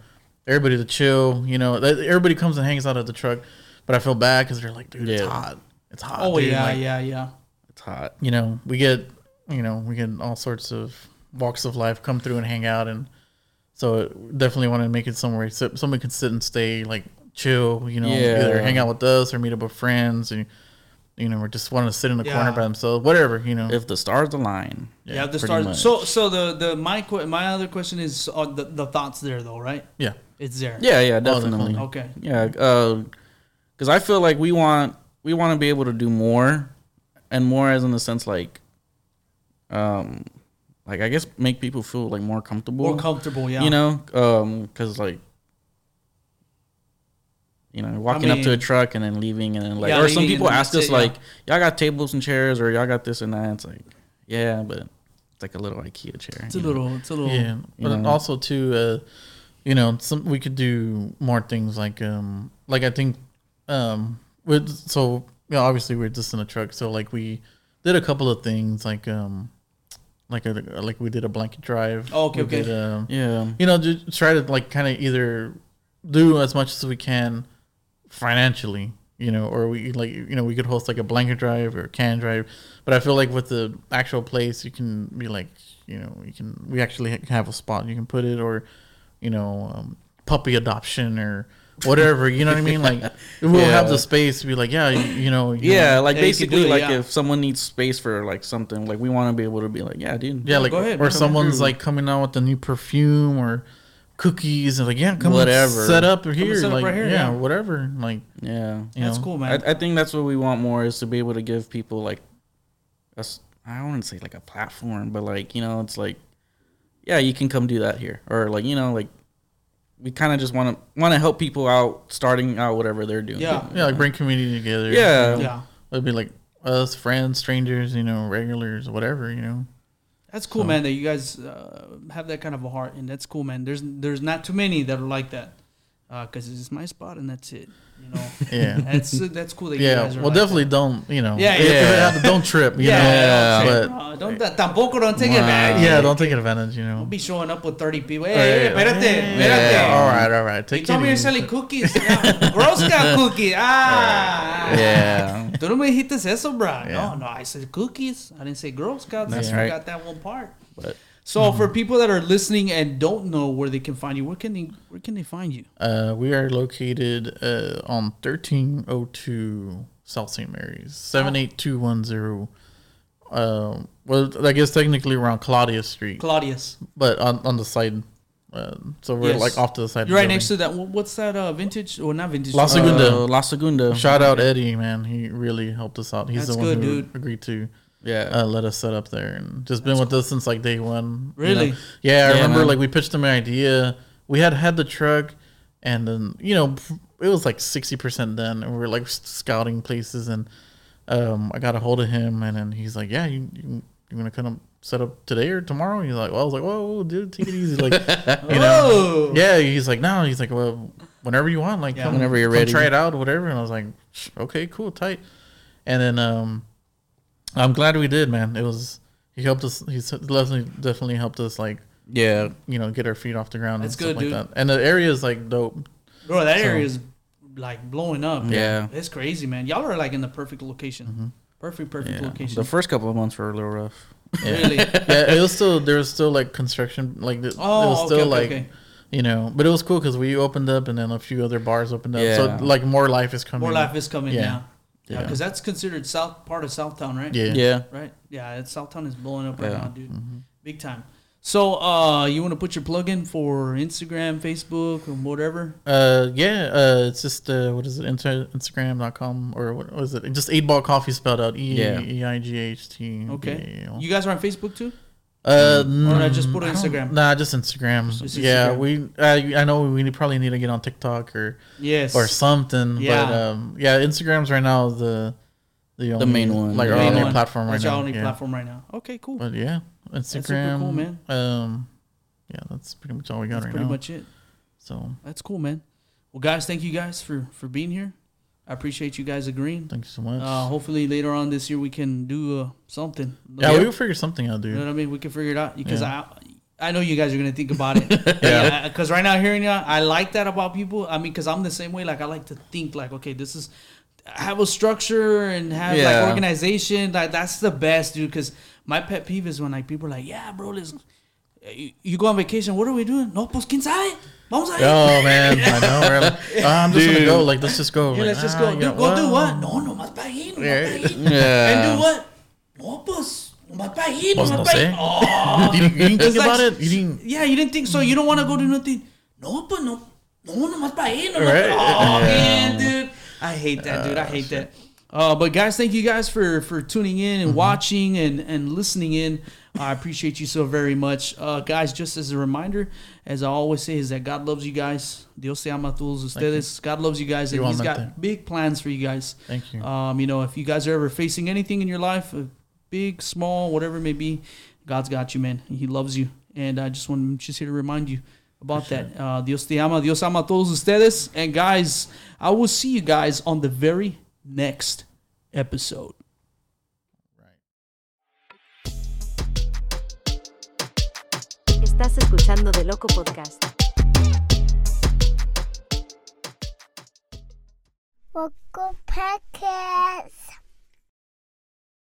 everybody to chill. You know, everybody comes and hangs out at the truck. But I feel bad because they're like, dude, it's hot. It's hot. Oh dude. yeah, Like, yeah, yeah. It's hot. you know, we get, you know, we get all sorts of walks of life come through and hang out, and so definitely want to make it somewhere so somebody can sit and stay, like chill, you know, Yeah. either hang out with us or meet up with friends, and you know, or just want to sit in the corner by themselves, whatever, you know. If the stars align. Yeah, the stars. much. So, so the the my que- my other question is uh, the the thoughts there though, right? yeah, It's there. Yeah, yeah, definitely. definitely. Okay. Yeah, because I feel like we want we want to be able to do more, and more as in the sense like, um, like I guess make people feel like more comfortable. More comfortable. Yeah. You know, um, because like. You know, walking up to a truck and then leaving, and then like, Yeah, or some people ask us it, yeah. like, "Y'all got tables and chairs, or y'all got this and that?" It's like, yeah, but it's like a little IKEA chair. It's a you know? little. It's a little. yeah, but know. also too, uh, you know, some we could do more things like, um, like I think, um, with so you know, obviously we're just in a truck, so like we did a couple of things like, um, like a like we did a blanket drive. Oh, okay, We okay. did, um, Yeah, you know, just try to like kind of either do as much as we can financially, you know, or we like you know we could host like a blanket drive or a can drive, but I feel like with the actual place you can be like you know you can we actually have a spot you can put it or you know um, puppy adoption or whatever you know what I mean like we'll have the space to be like yeah you, you know you yeah, know, like Yeah, basically, it, like yeah. if someone needs space for like something, like we want to be able to be like, yeah, dude, yeah like go ahead, or someone's like coming out with a new perfume or cookies and like yeah come whatever Whatever. set up here set up like right here, yeah, yeah. whatever like yeah. you That's know. cool, man. I, I think that's what we want more is to be able to give people like us. I don't want to say like a platform, but like you know, it's like, yeah, you can come do that here, or like you know, like we kind of just want to want to help people out, starting out whatever they're doing. Yeah. yeah like bring community together Yeah. you know. yeah. it'd be like us friends strangers you know regulars whatever you know That's cool, man. That you guys uh, have that kind of a heart, and that's cool, man. There's there's not too many that are like that, because it's my spot and that's it. You know. yeah That's that's cool that you yeah well like definitely don't you know Yeah, if yeah. don't trip you Yeah, know yeah, but don't, don't that- tampoco don't take Wow. advantage. yeah don't take advantage you know Don't be showing up with 30 people. Hey, Hey, hey, espérate, espérate. Yeah. all right all right take You told me you're selling cookies. Yeah. Girl Scout cookie. Ah. Yeah. Tú no me dijiste eso, bro. No, no, I said cookies. I didn't say Girl Scouts. That's I right. got that one part. But So for people that are listening and don't know where they can find you, where can they where can they find you? Uh, we are located uh, on 1302 South St. Mary's, 78210. Um, well, I guess technically we're on Claudius Street, Claudius. but on, on the side. Uh, so we're Yes. like off to the side. You're right next to that. What's that? Uh, vintage or not vintage? La uh, Segunda. uh, La Segunda. Shout out Eddie, man. He really helped us out. He's That's the one good, who dude. agreed to Yeah. uh, let us set up there and just been with us since like day one. you Really? know. Yeah, I Yeah, remember man. like we pitched him an idea. We had had the truck, and then you know it was like sixty percent done, and we were like scouting places, and um, I got a hold of him, and then he's like, "Yeah, you you, you gonna come set up today or tomorrow?" And He's like, "Well, I was like, whoa, whoa dude, take it easy, like you know." Yeah, he's like, "No," he's like, "Well, whenever you want, like Yeah. come, Whenever you're come ready. try it out, whatever." And I was like, "Okay, cool, tight." And then um, I'm glad we did, man. It was he helped us. He's definitely definitely helped us like Yeah. you know get our feet off the ground. That's and stuff good, like dude. that. And the area is like dope. Bro, that So- area is like blowing up. Yeah. It's crazy, man. Y'all are like in the perfect location. Mm-hmm. Perfect, perfect Yeah. location. The first couple of months were a little rough. really. Yeah, it was still there was still like construction like it Oh, was okay, still okay, like okay. you know, but it was cool because we opened up and then a few other bars opened up. Yeah. So like more life is coming. More life is coming Yeah. now. Yeah, Yeah. because that's considered south part of Southtown, right? Yeah. Yeah. Right. Yeah, it's Southtown is blowing up right Yeah. now, dude. Big time. So, uh, you want to put your plug in for Instagram, Facebook, or whatever? Uh, yeah. Uh, it's just uh, what is it? Inter- Instagram.com or what was it? Just eight ball coffee spelled out. E Yeah. E I G H T. Okay. You guys are on Facebook too? Uh, Or I just put on Instagram? Nah, just Instagram. Just Yeah, Instagram. we. Uh, I know we probably need to get on TikTok or Yes. or something. But Yeah. um, yeah, Instagram's right now the the, only, main one. like The our only one. platform right That's now. your only yeah. platform right now. Okay, cool. But yeah, super Instagram. cool, man. Um, yeah, that's pretty much all we got That's right pretty now. Pretty much it. so That's cool, man. Well, guys, thank you guys for for being here. I appreciate you guys agreeing. thank you so much. Uh, hopefully later on this year we can do uh, something. yeah, we'll figure something out, You know dude. what I mean? We can figure it out because Yeah. I I know you guys are gonna think about it. yeah. Because right now hearing you, I like that about people. I mean, because I'm the same way. Like I like to think like, okay, this is have a structure and have Yeah. like organization. Like that's the best, dude. Because my pet peeve is when like people are like, yeah, bro, let's. You, you go on vacation. What are we doing? No, pues quién sabe. Vamos a ir. Oh man, I know. We're oh, I'm just gonna go. Like, let's just go. Yeah, Like, let's just ah, go. know, go do what? No, no más para ir. No Yeah. más para ir. Yeah. And do what? No, pues. No más para ir. Pues no no más para ir. Oh. you, didn't- you didn't think like- about it. You didn't. Yeah, you didn't think so. You don't want to go do nothing. No, pues no. No, nomás para ir. No, Right. Oh, Yeah. man, dude. I hate that, dude. I hate that. Uh, but guys, thank you guys for for tuning in and watching and and listening in. I appreciate you so very much, uh, guys. Just as a reminder, as I always say, is that God loves you guys. Dios te ama todos ustedes. God loves you guys, and He's got big plans for you guys. Thank you. Um, you know, if you guys are ever facing anything in your life, uh, big, small, whatever it may be, God's got you, man. He loves you, and I just want to just here to remind you about that. Uh, Dios te ama, Dios ama todos ustedes, and guys, I will see you guys on the very next episode. Estás escuchando De Loco Podcast. Local Podcast.